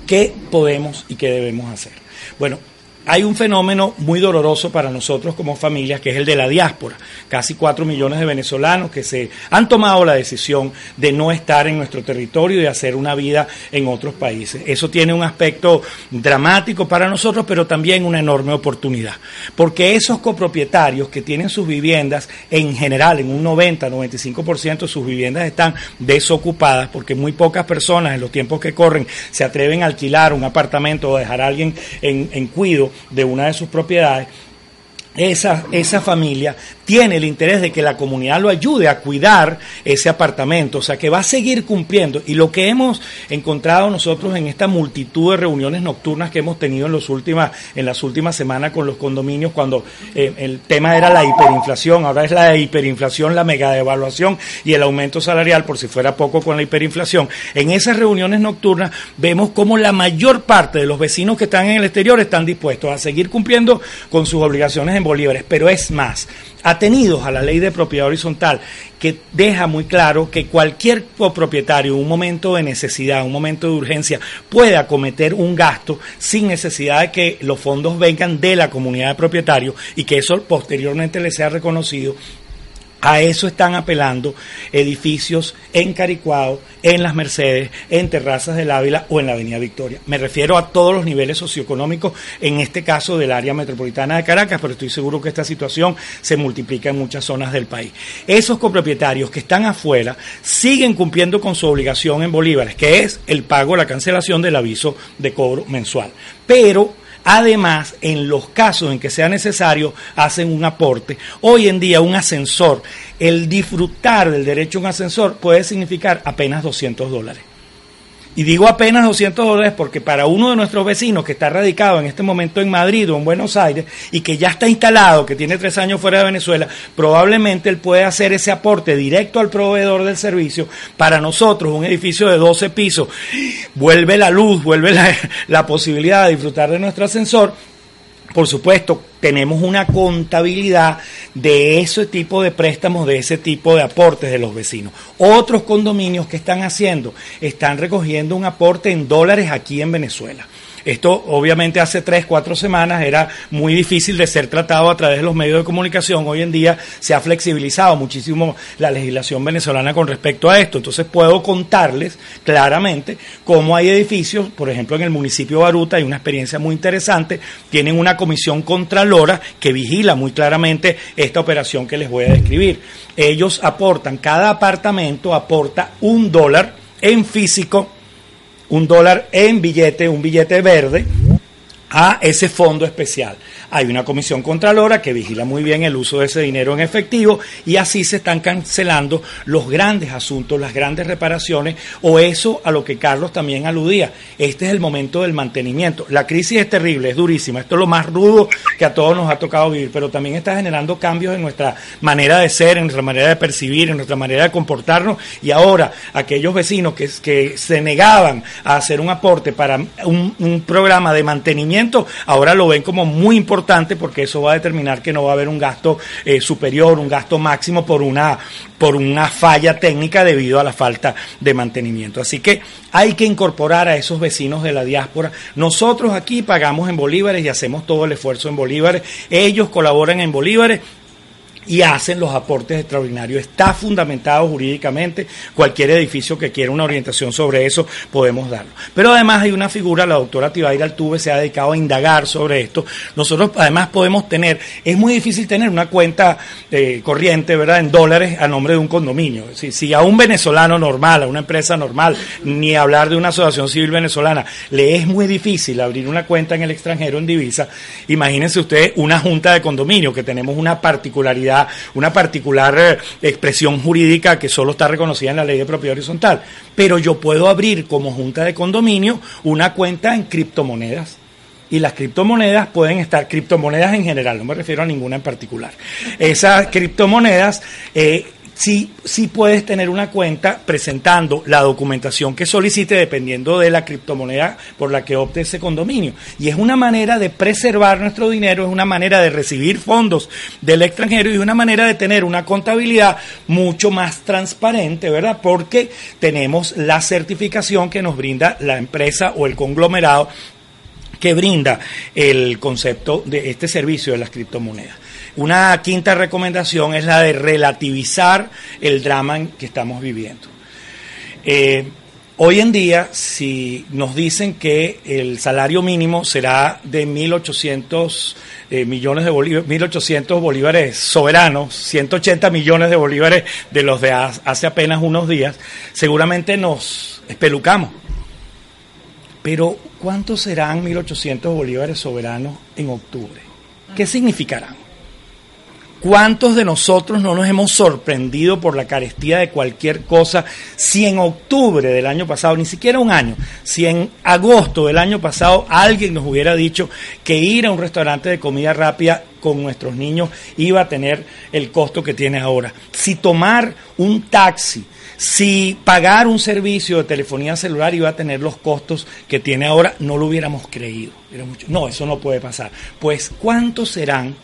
¿Qué podemos y qué debemos hacer? Bueno, hay un fenómeno muy doloroso para nosotros como familias, que es el de la diáspora. Casi cuatro millones de venezolanos que se han tomado la decisión de no estar en nuestro territorio y de hacer una vida en otros países. Eso tiene un aspecto dramático para nosotros, pero también una enorme oportunidad. Porque esos copropietarios que tienen sus viviendas, en general, en un 90-95% sus viviendas están desocupadas, porque muy pocas personas en los tiempos que corren se atreven a alquilar un apartamento o dejar a alguien en, en cuido de una de sus propiedades, esa, esa familia tiene el interés de que la comunidad lo ayude a cuidar ese apartamento, o sea que va a seguir cumpliendo. Y lo que hemos encontrado nosotros en esta multitud de reuniones nocturnas que hemos tenido en, los últimas, en las últimas semanas con los condominios, cuando eh, el tema era la hiperinflación, ahora es la hiperinflación, la mega devaluación y el aumento salarial, por si fuera poco con la hiperinflación. En esas reuniones nocturnas vemos cómo la mayor parte de los vecinos que están en el exterior están dispuestos a seguir cumpliendo con sus obligaciones en bolívares, pero es más atenidos a la ley de propiedad horizontal, que deja muy claro que cualquier copropietario en un momento de necesidad, un momento de urgencia, puede acometer un gasto sin necesidad de que los fondos vengan de la comunidad de propietarios y que eso posteriormente le sea reconocido a eso están apelando edificios en Caricuao, en Las Mercedes, en Terrazas del Ávila o en la Avenida Victoria. Me refiero a todos los niveles socioeconómicos, en este caso del área metropolitana de Caracas, pero estoy seguro que esta situación se multiplica en muchas zonas del país. Esos copropietarios que están afuera siguen cumpliendo con su obligación en bolívares, que es el pago, la cancelación del aviso de cobro mensual. Pero Además, en los casos en que sea necesario, hacen un aporte. Hoy en día, un ascensor, el disfrutar del derecho a un ascensor puede significar apenas 200 dólares. Y digo apenas 200 dólares porque para uno de nuestros vecinos que está radicado en este momento en Madrid o en Buenos Aires y que ya está instalado, que tiene tres años fuera de Venezuela, probablemente él puede hacer ese aporte directo al proveedor del servicio. Para nosotros, un edificio de 12 pisos, vuelve la luz, vuelve la, la posibilidad de disfrutar de nuestro ascensor. Por supuesto, tenemos una contabilidad de ese tipo de préstamos, de ese tipo de aportes de los vecinos. Otros condominios que están haciendo, están recogiendo un aporte en dólares aquí en Venezuela. Esto obviamente hace tres, cuatro semanas era muy difícil de ser tratado a través de los medios de comunicación. Hoy en día se ha flexibilizado muchísimo la legislación venezolana con respecto a esto. Entonces puedo contarles claramente cómo hay edificios, por ejemplo en el municipio de Baruta hay una experiencia muy interesante, tienen una comisión contralora que vigila muy claramente esta operación que les voy a describir. Ellos aportan, cada apartamento aporta un dólar en físico un dólar en billete, un billete verde, a ese fondo especial. Hay una comisión contralora que vigila muy bien el uso de ese dinero en efectivo y así se están cancelando los grandes asuntos, las grandes reparaciones o eso a lo que Carlos también aludía. Este es el momento del mantenimiento. La crisis es terrible, es durísima. Esto es lo más rudo que a todos nos ha tocado vivir, pero también está generando cambios en nuestra manera de ser, en nuestra manera de percibir, en nuestra manera de comportarnos y ahora aquellos vecinos que, se negaban a hacer un aporte para un programa de mantenimiento, ahora lo ven como muy importante porque eso va a determinar que no va a haber un gasto eh, superior, un gasto máximo por una, por una falla técnica debido a la falta de mantenimiento. Así que hay que incorporar a esos vecinos de la diáspora. Nosotros aquí pagamos en bolívares y hacemos todo el esfuerzo en bolívares. Ellos colaboran en bolívares y hacen los aportes extraordinarios. Está fundamentado jurídicamente. Cualquier edificio que quiera una orientación sobre eso, podemos darlo. Pero además hay una figura, la doctora Tibaira Altuve se ha dedicado a indagar sobre esto. Nosotros además podemos tener, es muy difícil tener una cuenta eh, corriente, ¿verdad?, en dólares a nombre de un condominio. Si, si a un venezolano normal, a una empresa normal, ni hablar de una asociación civil venezolana, le es muy difícil abrir una cuenta en el extranjero en divisa, imagínense ustedes una junta de condominio, que tenemos una particularidad una particular eh, expresión jurídica que solo está reconocida en la ley de propiedad horizontal. Pero yo puedo abrir como junta de condominio una cuenta en criptomonedas. Y las criptomonedas pueden estar, criptomonedas en general, no me refiero a ninguna en particular. Esas criptomonedas eh, sí, sí puedes tener una cuenta presentando la documentación que solicite dependiendo de la criptomoneda por la que opte ese condominio. Y es una manera de preservar nuestro dinero, es una manera de recibir fondos del extranjero y es una manera de tener una contabilidad mucho más transparente, ¿verdad? Porque tenemos la certificación que nos brinda la empresa o el conglomerado que brinda el concepto de este servicio de las criptomonedas. Una quinta recomendación es la de relativizar el drama que estamos viviendo. Eh, hoy en día, si nos dicen que el salario mínimo será de 1.800 eh, millones de bolívares, 1.800 bolívares soberanos, 180 millones de bolívares de los de hace apenas unos días, seguramente nos espelucamos. Pero, ¿cuántos serán 1.800 bolívares soberanos en octubre? ¿Qué significarán? ¿Cuántos de nosotros no nos hemos sorprendido por la carestía de cualquier cosa si en octubre del año pasado, ni siquiera un año, si en agosto del año pasado alguien nos hubiera dicho que ir a un restaurante de comida rápida con nuestros niños iba a tener el costo que tiene ahora? Si tomar un taxi, si pagar un servicio de telefonía celular iba a tener los costos que tiene ahora, no lo hubiéramos creído. No, eso no puede pasar. Pues, ¿cuántos serán?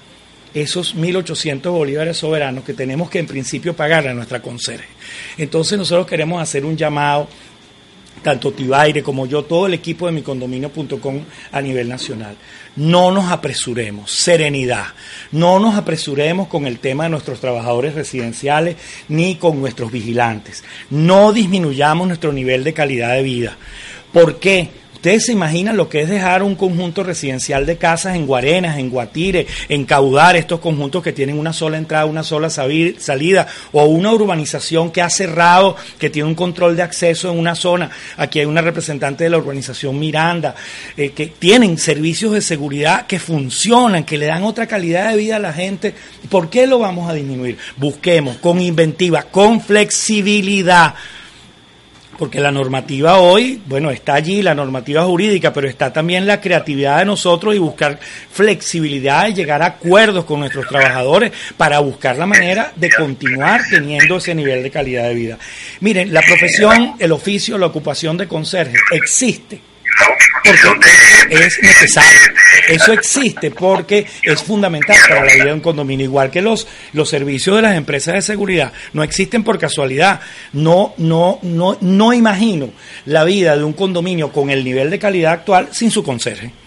Esos 1.800 bolívares soberanos que tenemos que en principio pagar a nuestra conserje. Entonces nosotros queremos hacer un llamado, tanto Tibaire como yo, todo el equipo de micondominio.com a nivel nacional. No nos apresuremos, serenidad. No nos apresuremos con el tema de nuestros trabajadores residenciales ni con nuestros vigilantes. No disminuyamos nuestro nivel de calidad de vida. ¿Por qué? Ustedes se imaginan lo que es dejar un conjunto residencial de casas en Guarenas, en Guatire, en Caudar, estos conjuntos que tienen una sola entrada, una sola salida, o una urbanización que ha cerrado, que tiene un control de acceso en una zona. Aquí hay una representante de la urbanización Miranda, eh, que tienen servicios de seguridad que funcionan, que le dan otra calidad de vida a la gente. ¿Por qué lo vamos a disminuir? Busquemos con inventiva, con flexibilidad porque la normativa hoy, bueno, está allí, la normativa jurídica, pero está también la creatividad de nosotros y buscar flexibilidad y llegar a acuerdos con nuestros trabajadores para buscar la manera de continuar teniendo ese nivel de calidad de vida. Miren, la profesión, el oficio, la ocupación de conserje existe porque es necesario. Eso existe porque es fundamental para la vida de un condominio, igual que los, los servicios de las empresas de seguridad. No existen por casualidad. No, no, no, no imagino la vida de un condominio con el nivel de calidad actual sin su conserje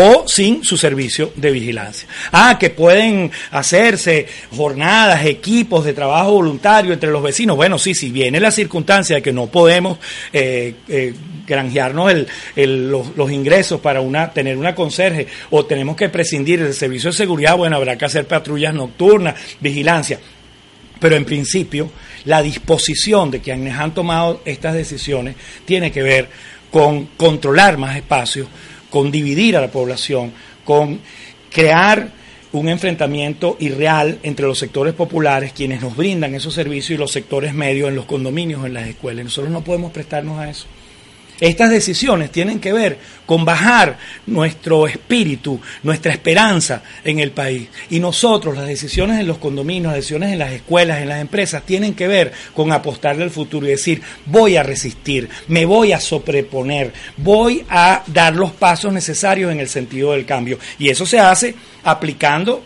o sin su servicio de vigilancia. Ah, que pueden hacerse jornadas, equipos de trabajo voluntario entre los vecinos. Bueno, sí, si viene la circunstancia de que no podemos eh, eh, granjearnos los, ingresos para tener una conserje o tenemos que prescindir del servicio de seguridad, bueno, habrá que hacer patrullas nocturnas, vigilancia. Pero en principio, la disposición de quienes han tomado estas decisiones tiene que ver con controlar más espacios, con dividir a la población, con crear un enfrentamiento irreal entre los sectores populares, quienes nos brindan esos servicios, y los sectores medios en los condominios, en las escuelas. Nosotros no podemos prestarnos a eso. Estas decisiones tienen que ver con bajar nuestro espíritu, nuestra esperanza en el país. Y nosotros, las decisiones en los condominios, las decisiones en las escuelas, en las empresas, tienen que ver con apostarle al futuro y decir, voy a resistir, me voy a sobreponer, voy a dar los pasos necesarios en el sentido del cambio. Y eso se hace aplicando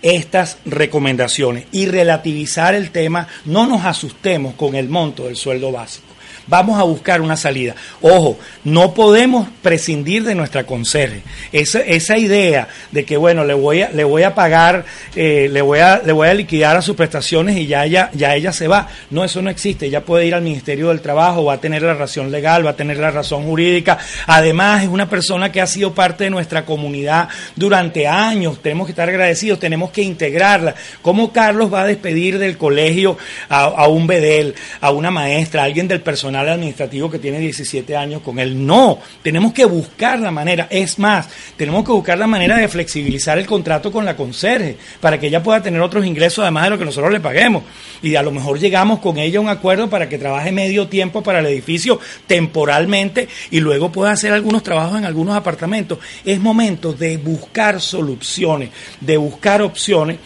estas recomendaciones y relativizar el tema, no nos asustemos con el monto del sueldo básico vamos a buscar una salida. Ojo, no podemos prescindir de nuestra conserje. Esa, esa idea de que, bueno, le voy a, le voy a pagar, eh, le, voy a, le voy a liquidar a sus prestaciones y ya ella, ya ella se va. No, eso no existe. Ella puede ir al Ministerio del Trabajo, va a tener la razón legal, va a tener la razón jurídica. Además, es una persona que ha sido parte de nuestra comunidad durante años. Tenemos que estar agradecidos, tenemos que integrarla. ¿Cómo Carlos va a despedir del colegio a, a un bedel, a una maestra, a alguien del personal? Administrativo que tiene 17 años con él. No, tenemos que buscar la manera. Es más, tenemos que buscar la manera de flexibilizar el contrato con la conserje para que ella pueda tener otros ingresos además de lo que nosotros le paguemos. Y a lo mejor llegamos con ella a un acuerdo para que trabaje medio tiempo para el edificio temporalmente y luego pueda hacer algunos trabajos en algunos apartamentos. Es momento de buscar soluciones, de buscar opciones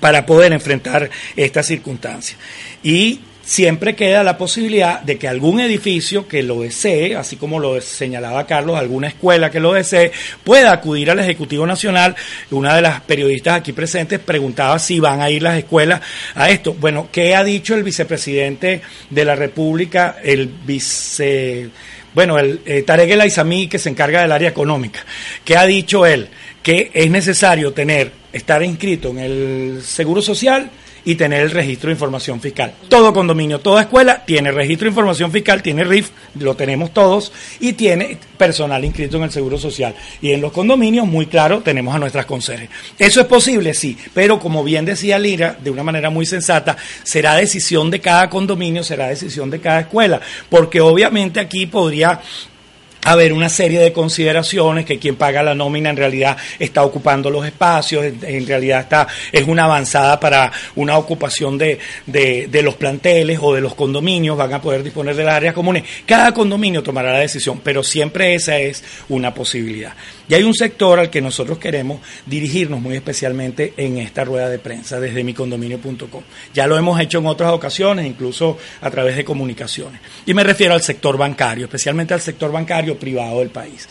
para poder enfrentar esta circunstancia. Y siempre queda la posibilidad de que algún edificio que lo desee, así como lo señalaba Carlos, alguna escuela que lo desee, pueda acudir al Ejecutivo Nacional. Una de las periodistas aquí presentes preguntaba si van a ir las escuelas a esto. Bueno, ¿qué ha dicho el vicepresidente de la República, el vice... Bueno, el eh, Tarek El Aizamí, que se encarga del área económica, ¿qué ha dicho él? Que es necesario tener, estar inscrito en el Seguro Social, y tener el registro de información fiscal. Todo condominio, toda escuela tiene registro de información fiscal, tiene RIF, lo tenemos todos, y tiene personal inscrito en el Seguro Social. Y en los condominios, muy claro, tenemos a nuestras conserjes. ¿Eso es posible? Sí, pero como bien decía Lira, de una manera muy sensata, será decisión de cada condominio, será decisión de cada escuela, porque obviamente aquí podría haber una serie de consideraciones que quien paga la nómina en realidad está ocupando los espacios, en realidad está es una avanzada para una ocupación de, de, los planteles o de los condominios, van a poder disponer de las áreas comunes. Cada condominio tomará la decisión, pero siempre esa es una posibilidad. Y hay un sector al que nosotros queremos dirigirnos muy especialmente en esta rueda de prensa desde micondominio.com. Ya lo hemos hecho en otras ocasiones, incluso a través de comunicaciones. Y me refiero al sector bancario, especialmente al sector bancario privado del país.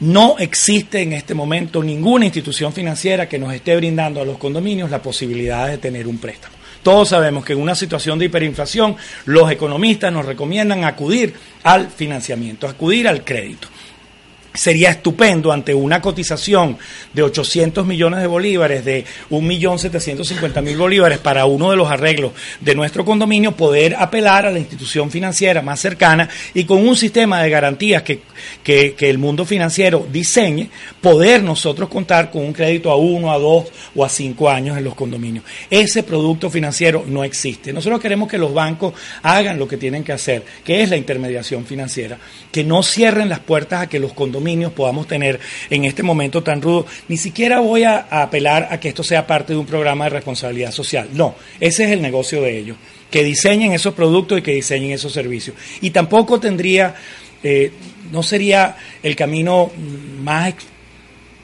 No existe en este momento ninguna institución financiera que nos esté brindando a los condominios la posibilidad de tener un préstamo. Todos sabemos que en una situación de hiperinflación los economistas nos recomiendan acudir al financiamiento, acudir al crédito sería estupendo ante una cotización de 800 millones de bolívares, de 1.750.000 bolívares para uno de los arreglos de nuestro condominio, poder apelar a la institución financiera más cercana y con un sistema de garantías que, que, el mundo financiero diseñe, poder nosotros contar con un crédito a uno, a dos o a cinco años en los condominios. Ese producto financiero no existe. Nosotros queremos que los bancos hagan lo que tienen que hacer, que es la intermediación financiera, que no cierren las puertas a que los condominios podamos tener en este momento tan rudo. Ni siquiera voy a, apelar a que esto sea parte de un programa de responsabilidad social. No, ese es el negocio de ellos, que diseñen esos productos y que diseñen esos servicios. Y tampoco tendría, eh, no sería el camino más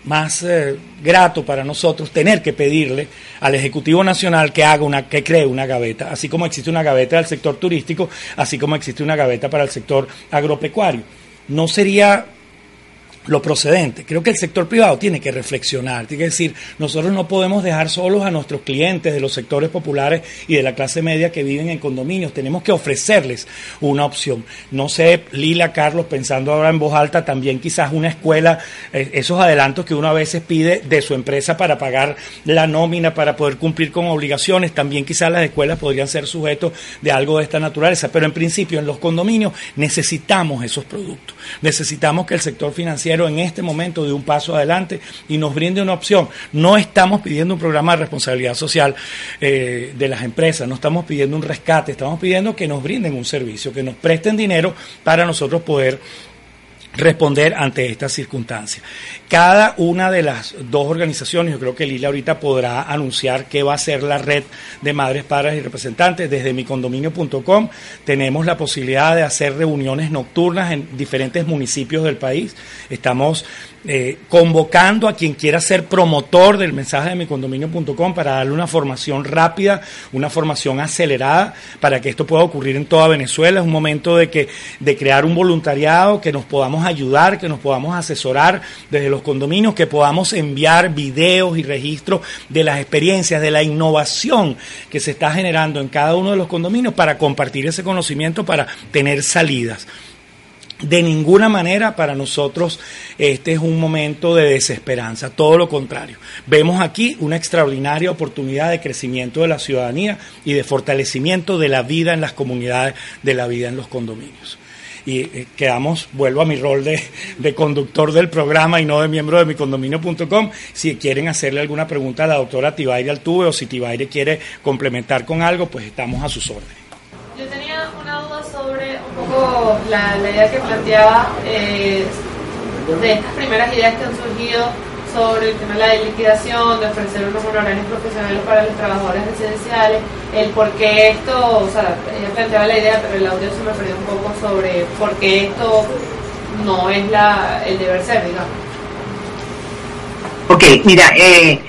más eh, grato para nosotros tener que pedirle al Ejecutivo Nacional que haga una, que cree una gaveta, así como existe una gaveta del sector turístico, así como existe una gaveta para el sector agropecuario no sería lo procedente. Creo que el sector privado tiene que reflexionar, tiene que decir, nosotros no podemos dejar solos a nuestros clientes de los sectores populares y de la clase media que viven en condominios, tenemos que ofrecerles una opción. No sé, Lila, Carlos, pensando ahora en voz alta, también quizás una escuela, eh, esos adelantos que uno a veces pide de su empresa para pagar la nómina, para poder cumplir con obligaciones, también quizás las escuelas podrían ser sujetos de algo de esta naturaleza, pero en principio en los condominios necesitamos esos productos, necesitamos que el sector financiero en este momento de un paso adelante y nos brinde una opción. No estamos pidiendo un programa de responsabilidad social eh, de las empresas, no estamos pidiendo un rescate, estamos pidiendo que nos brinden un servicio, que nos presten dinero para nosotros poder responder ante estas circunstancias. Cada una de las dos organizaciones, yo creo que Lila ahorita podrá anunciar qué va a ser la red de madres, padres y representantes. Desde micondominio.com tenemos la posibilidad de hacer reuniones nocturnas en diferentes municipios del país. Estamos eh, convocando a quien quiera ser promotor del mensaje de micondominio.com para darle una formación rápida, una formación acelerada para que esto pueda ocurrir en toda Venezuela. Es un momento de que de crear un voluntariado, que nos podamos ayudar, que nos podamos asesorar desde los condominios, que podamos enviar videos y registros de las experiencias, de la innovación que se está generando en cada uno de los condominios para compartir ese conocimiento, para tener salidas. De ninguna manera para nosotros este es un momento de desesperanza, todo lo contrario. Vemos aquí una extraordinaria oportunidad de crecimiento de la ciudadanía y de fortalecimiento de la vida en las comunidades, de la vida en los condominios. Y eh, quedamos, vuelvo a mi rol de, de, conductor del programa y no de miembro de mi condominio.com. Si quieren hacerle alguna pregunta a la doctora Tibaire Altuve o si Tibaire quiere complementar con algo, pues estamos a sus órdenes. Yo tenía una duda sobre un poco la, la idea que planteaba eh, de estas primeras ideas que han surgido sobre el tema de la liquidación, de ofrecer unos honorarios profesionales para los trabajadores residenciales, el por qué esto, o sea, ella planteaba la idea, pero el audio se me perdió un poco sobre por qué esto no es la, el deber ser, digamos. Ok, mira, eh,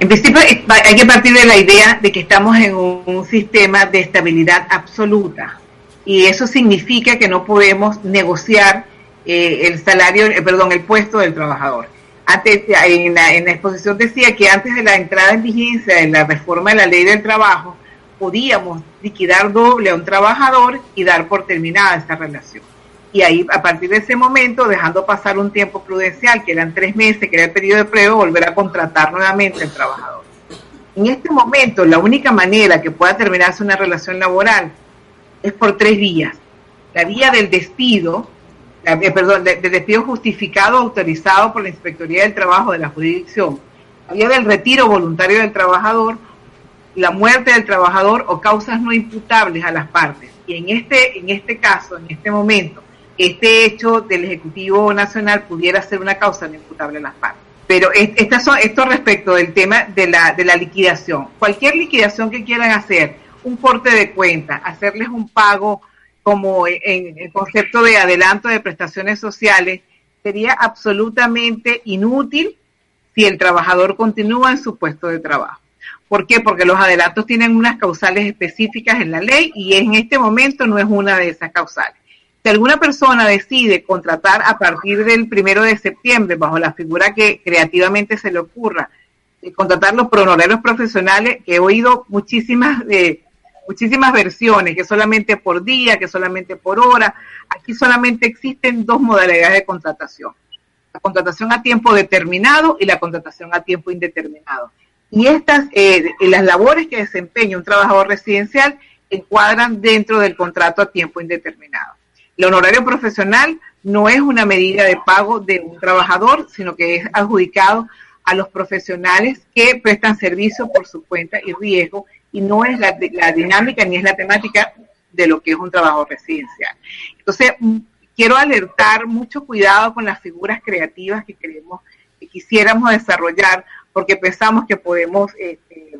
en principio hay que partir de la idea de que estamos en un, un sistema de estabilidad absoluta y eso significa que no podemos negociar eh, el salario, eh, perdón, el puesto del trabajador. Antes, en la, exposición decía que antes de la entrada en vigencia de la reforma de la ley del trabajo, podíamos liquidar doble a un trabajador y dar por terminada esta relación. Y ahí, a partir de ese momento, dejando pasar un tiempo prudencial, que eran tres meses, que era el periodo de prueba, volver a contratar nuevamente al trabajador. En este momento, la única manera que pueda terminarse una relación laboral es por tres vías. La vía del despido, eh, perdón, del de despido justificado autorizado por la Inspectoría del Trabajo de la jurisdicción, la vía del retiro voluntario del trabajador, la muerte del trabajador o causas no imputables a las partes. Y en este, en este caso, en este momento, este hecho del Ejecutivo Nacional pudiera ser una causa no imputable a las partes. Pero estas son, esto respecto del tema de la, de la liquidación. Cualquier liquidación que quieran hacer, un corte de cuenta, hacerles un pago como en el concepto de adelanto de prestaciones sociales, sería absolutamente inútil si el trabajador continúa en su puesto de trabajo. ¿Por qué? Porque los adelantos tienen unas causales específicas en la ley y en este momento no es una de esas causales. Si alguna persona decide contratar a partir del primero de septiembre, bajo la figura que creativamente se le ocurra, contratar los pronorarios profesionales, que he oído muchísimas eh, muchísimas versiones, que solamente por día, que solamente por hora. Aquí solamente existen dos modalidades de contratación. La contratación a tiempo determinado y la contratación a tiempo indeterminado. Y estas, eh, las labores que desempeña un trabajador residencial encuadran dentro del contrato a tiempo indeterminado. El honorario profesional no es una medida de pago de un trabajador, sino que es adjudicado a los profesionales que prestan servicio por su cuenta y riesgo y no es la, la dinámica ni es la temática de lo que es un trabajo residencial. Entonces, mm, quiero alertar mucho cuidado con las figuras creativas que queremos, que quisiéramos desarrollar, porque pensamos que podemos este,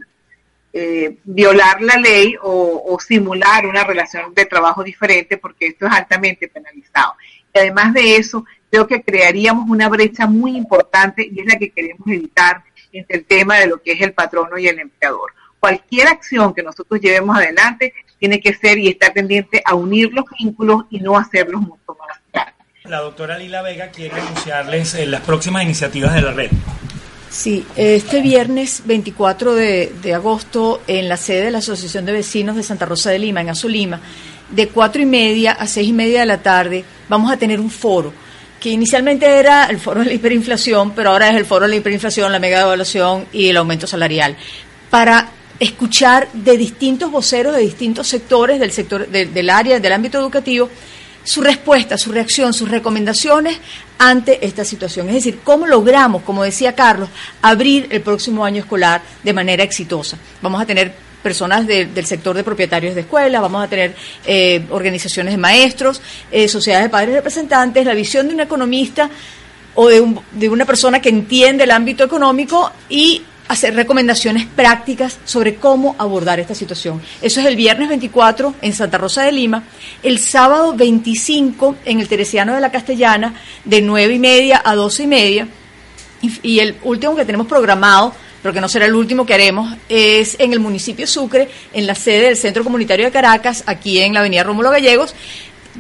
eh, violar la ley o, o, simular una relación de trabajo diferente, porque esto es altamente penalizado. Y además de eso, creo que crearíamos una brecha muy importante y es la que queremos evitar entre el tema de lo que es el patrono y el empleador cualquier acción que nosotros llevemos adelante tiene que ser y estar pendiente a unir los vínculos y no hacerlos mucho más grandes. La doctora Lila Vega quiere anunciarles eh, las próximas iniciativas de la red. Sí, este viernes 24 de, de, agosto en la sede de la Asociación de Vecinos de Santa Rosa de Lima, en Azulima, de cuatro y media a seis y media de la tarde, vamos a tener un foro que inicialmente era el foro de la hiperinflación, pero ahora es el foro de la hiperinflación, la mega devaluación y el aumento salarial, para escuchar de distintos voceros de distintos sectores del sector del área del ámbito educativo su respuesta, su reacción, sus recomendaciones ante esta situación. Es decir, cómo logramos, como decía Carlos, abrir el próximo año escolar de manera exitosa. Vamos a tener personas del sector de propietarios de escuelas, vamos a tener eh, organizaciones de maestros, eh, sociedades de padres representantes, la visión de un economista o de, de una persona que entiende el ámbito económico y hacer recomendaciones prácticas sobre cómo abordar esta situación. Eso es el viernes 24 en Santa Rosa de Lima, el sábado 25 en el Teresiano de la Castellana, de 9 y media a 12 y media, y, el último que tenemos programado pero que no será el último que haremos, es en el municipio Sucre, en la sede del Centro Comunitario de Caracas, aquí en la Avenida Rómulo Gallegos,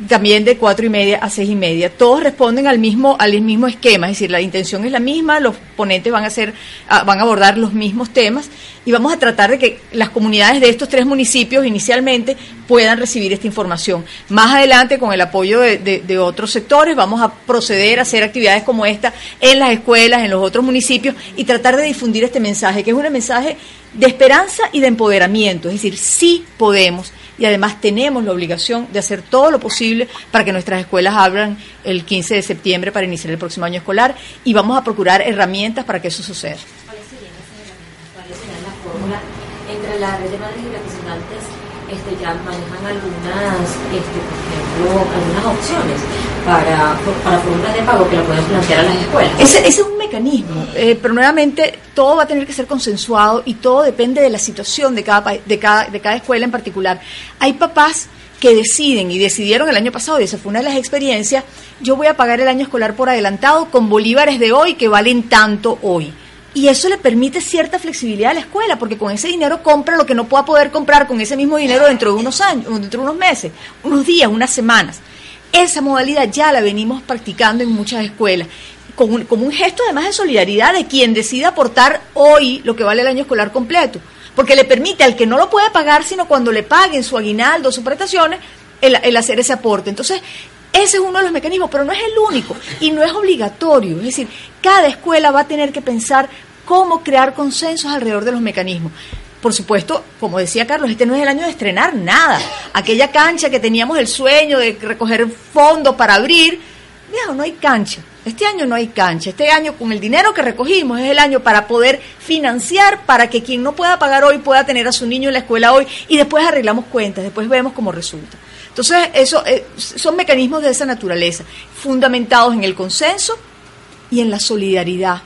también de cuatro y media a seis y media. Todos responden al mismo, al mismo esquema, es decir, la intención es la misma, los ponentes van a hacer, ah, van a abordar los mismos temas y vamos a tratar de que las comunidades de estos tres municipios inicialmente puedan recibir esta información. Más adelante, con el apoyo de, de otros sectores, vamos a proceder a hacer actividades como esta en las escuelas, en los otros municipios y tratar de difundir este mensaje, que es un mensaje de esperanza y de empoderamiento, es decir, sí podemos y además tenemos la obligación de hacer todo lo posible para que nuestras escuelas abran el 15 de septiembre para iniciar el próximo año escolar y vamos a procurar herramientas para que eso suceda. ¿Cuáles serían la fórmula entre la red de madres y este, ya manejan algunas, este, por ejemplo, algunas opciones para, para fórmulas de pago que lo pueden plantear a las escuelas. Ese, es un mecanismo, eh, pero nuevamente todo va a tener que ser consensuado y todo depende de la situación de cada, de cada, de cada escuela en particular. Hay papás que deciden y decidieron el año pasado, y esa fue una de las experiencias, yo voy a pagar el año escolar por adelantado con bolívares de hoy que valen tanto hoy. Y eso le permite cierta flexibilidad a la escuela, porque con ese dinero compra lo que no pueda poder comprar con ese mismo dinero dentro de unos años, dentro de unos meses, unos días, unas semanas. Esa modalidad ya la venimos practicando en muchas escuelas, como un, como un gesto además de solidaridad de quien decida aportar hoy lo que vale el año escolar completo, porque le permite al que no lo puede pagar, sino cuando le paguen su aguinaldo, sus prestaciones, el, el hacer ese aporte. Entonces, ese es uno de los mecanismos, pero no es el único y no es obligatorio. Es decir, cada escuela va a tener que pensar cómo crear consensos alrededor de los mecanismos. Por supuesto, como decía Carlos, este no es el año de estrenar nada. Aquella cancha que teníamos el sueño de recoger fondos para abrir, no, no hay cancha. Este año no hay cancha. Este año, con el dinero que recogimos, es el año para poder financiar para que quien no pueda pagar hoy pueda tener a su niño en la escuela hoy y después arreglamos cuentas, después vemos cómo resulta. Entonces, eso eh, son mecanismos de esa naturaleza, fundamentados en el consenso y en la solidaridad,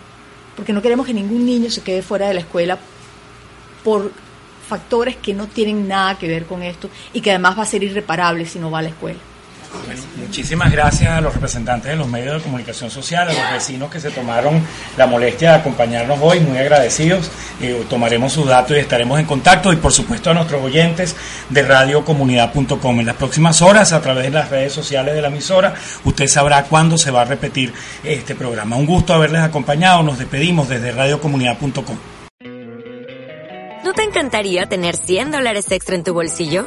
porque no queremos que ningún niño se quede fuera de la escuela por factores que no tienen nada que ver con esto y que además va a ser irreparable si no va a la escuela muchísimas gracias a los representantes de los medios de comunicación social, a los vecinos que se tomaron la molestia de acompañarnos hoy, muy agradecidos. Eh, tomaremos sus datos y estaremos en contacto y por supuesto a nuestros oyentes de radiocomunidad.com. En las próximas horas, a través de las redes sociales de la emisora, usted sabrá cuándo se va a repetir este programa. Un gusto haberles acompañado, nos despedimos desde radiocomunidad.com. ¿No te encantaría tener 100 dólares extra en tu bolsillo?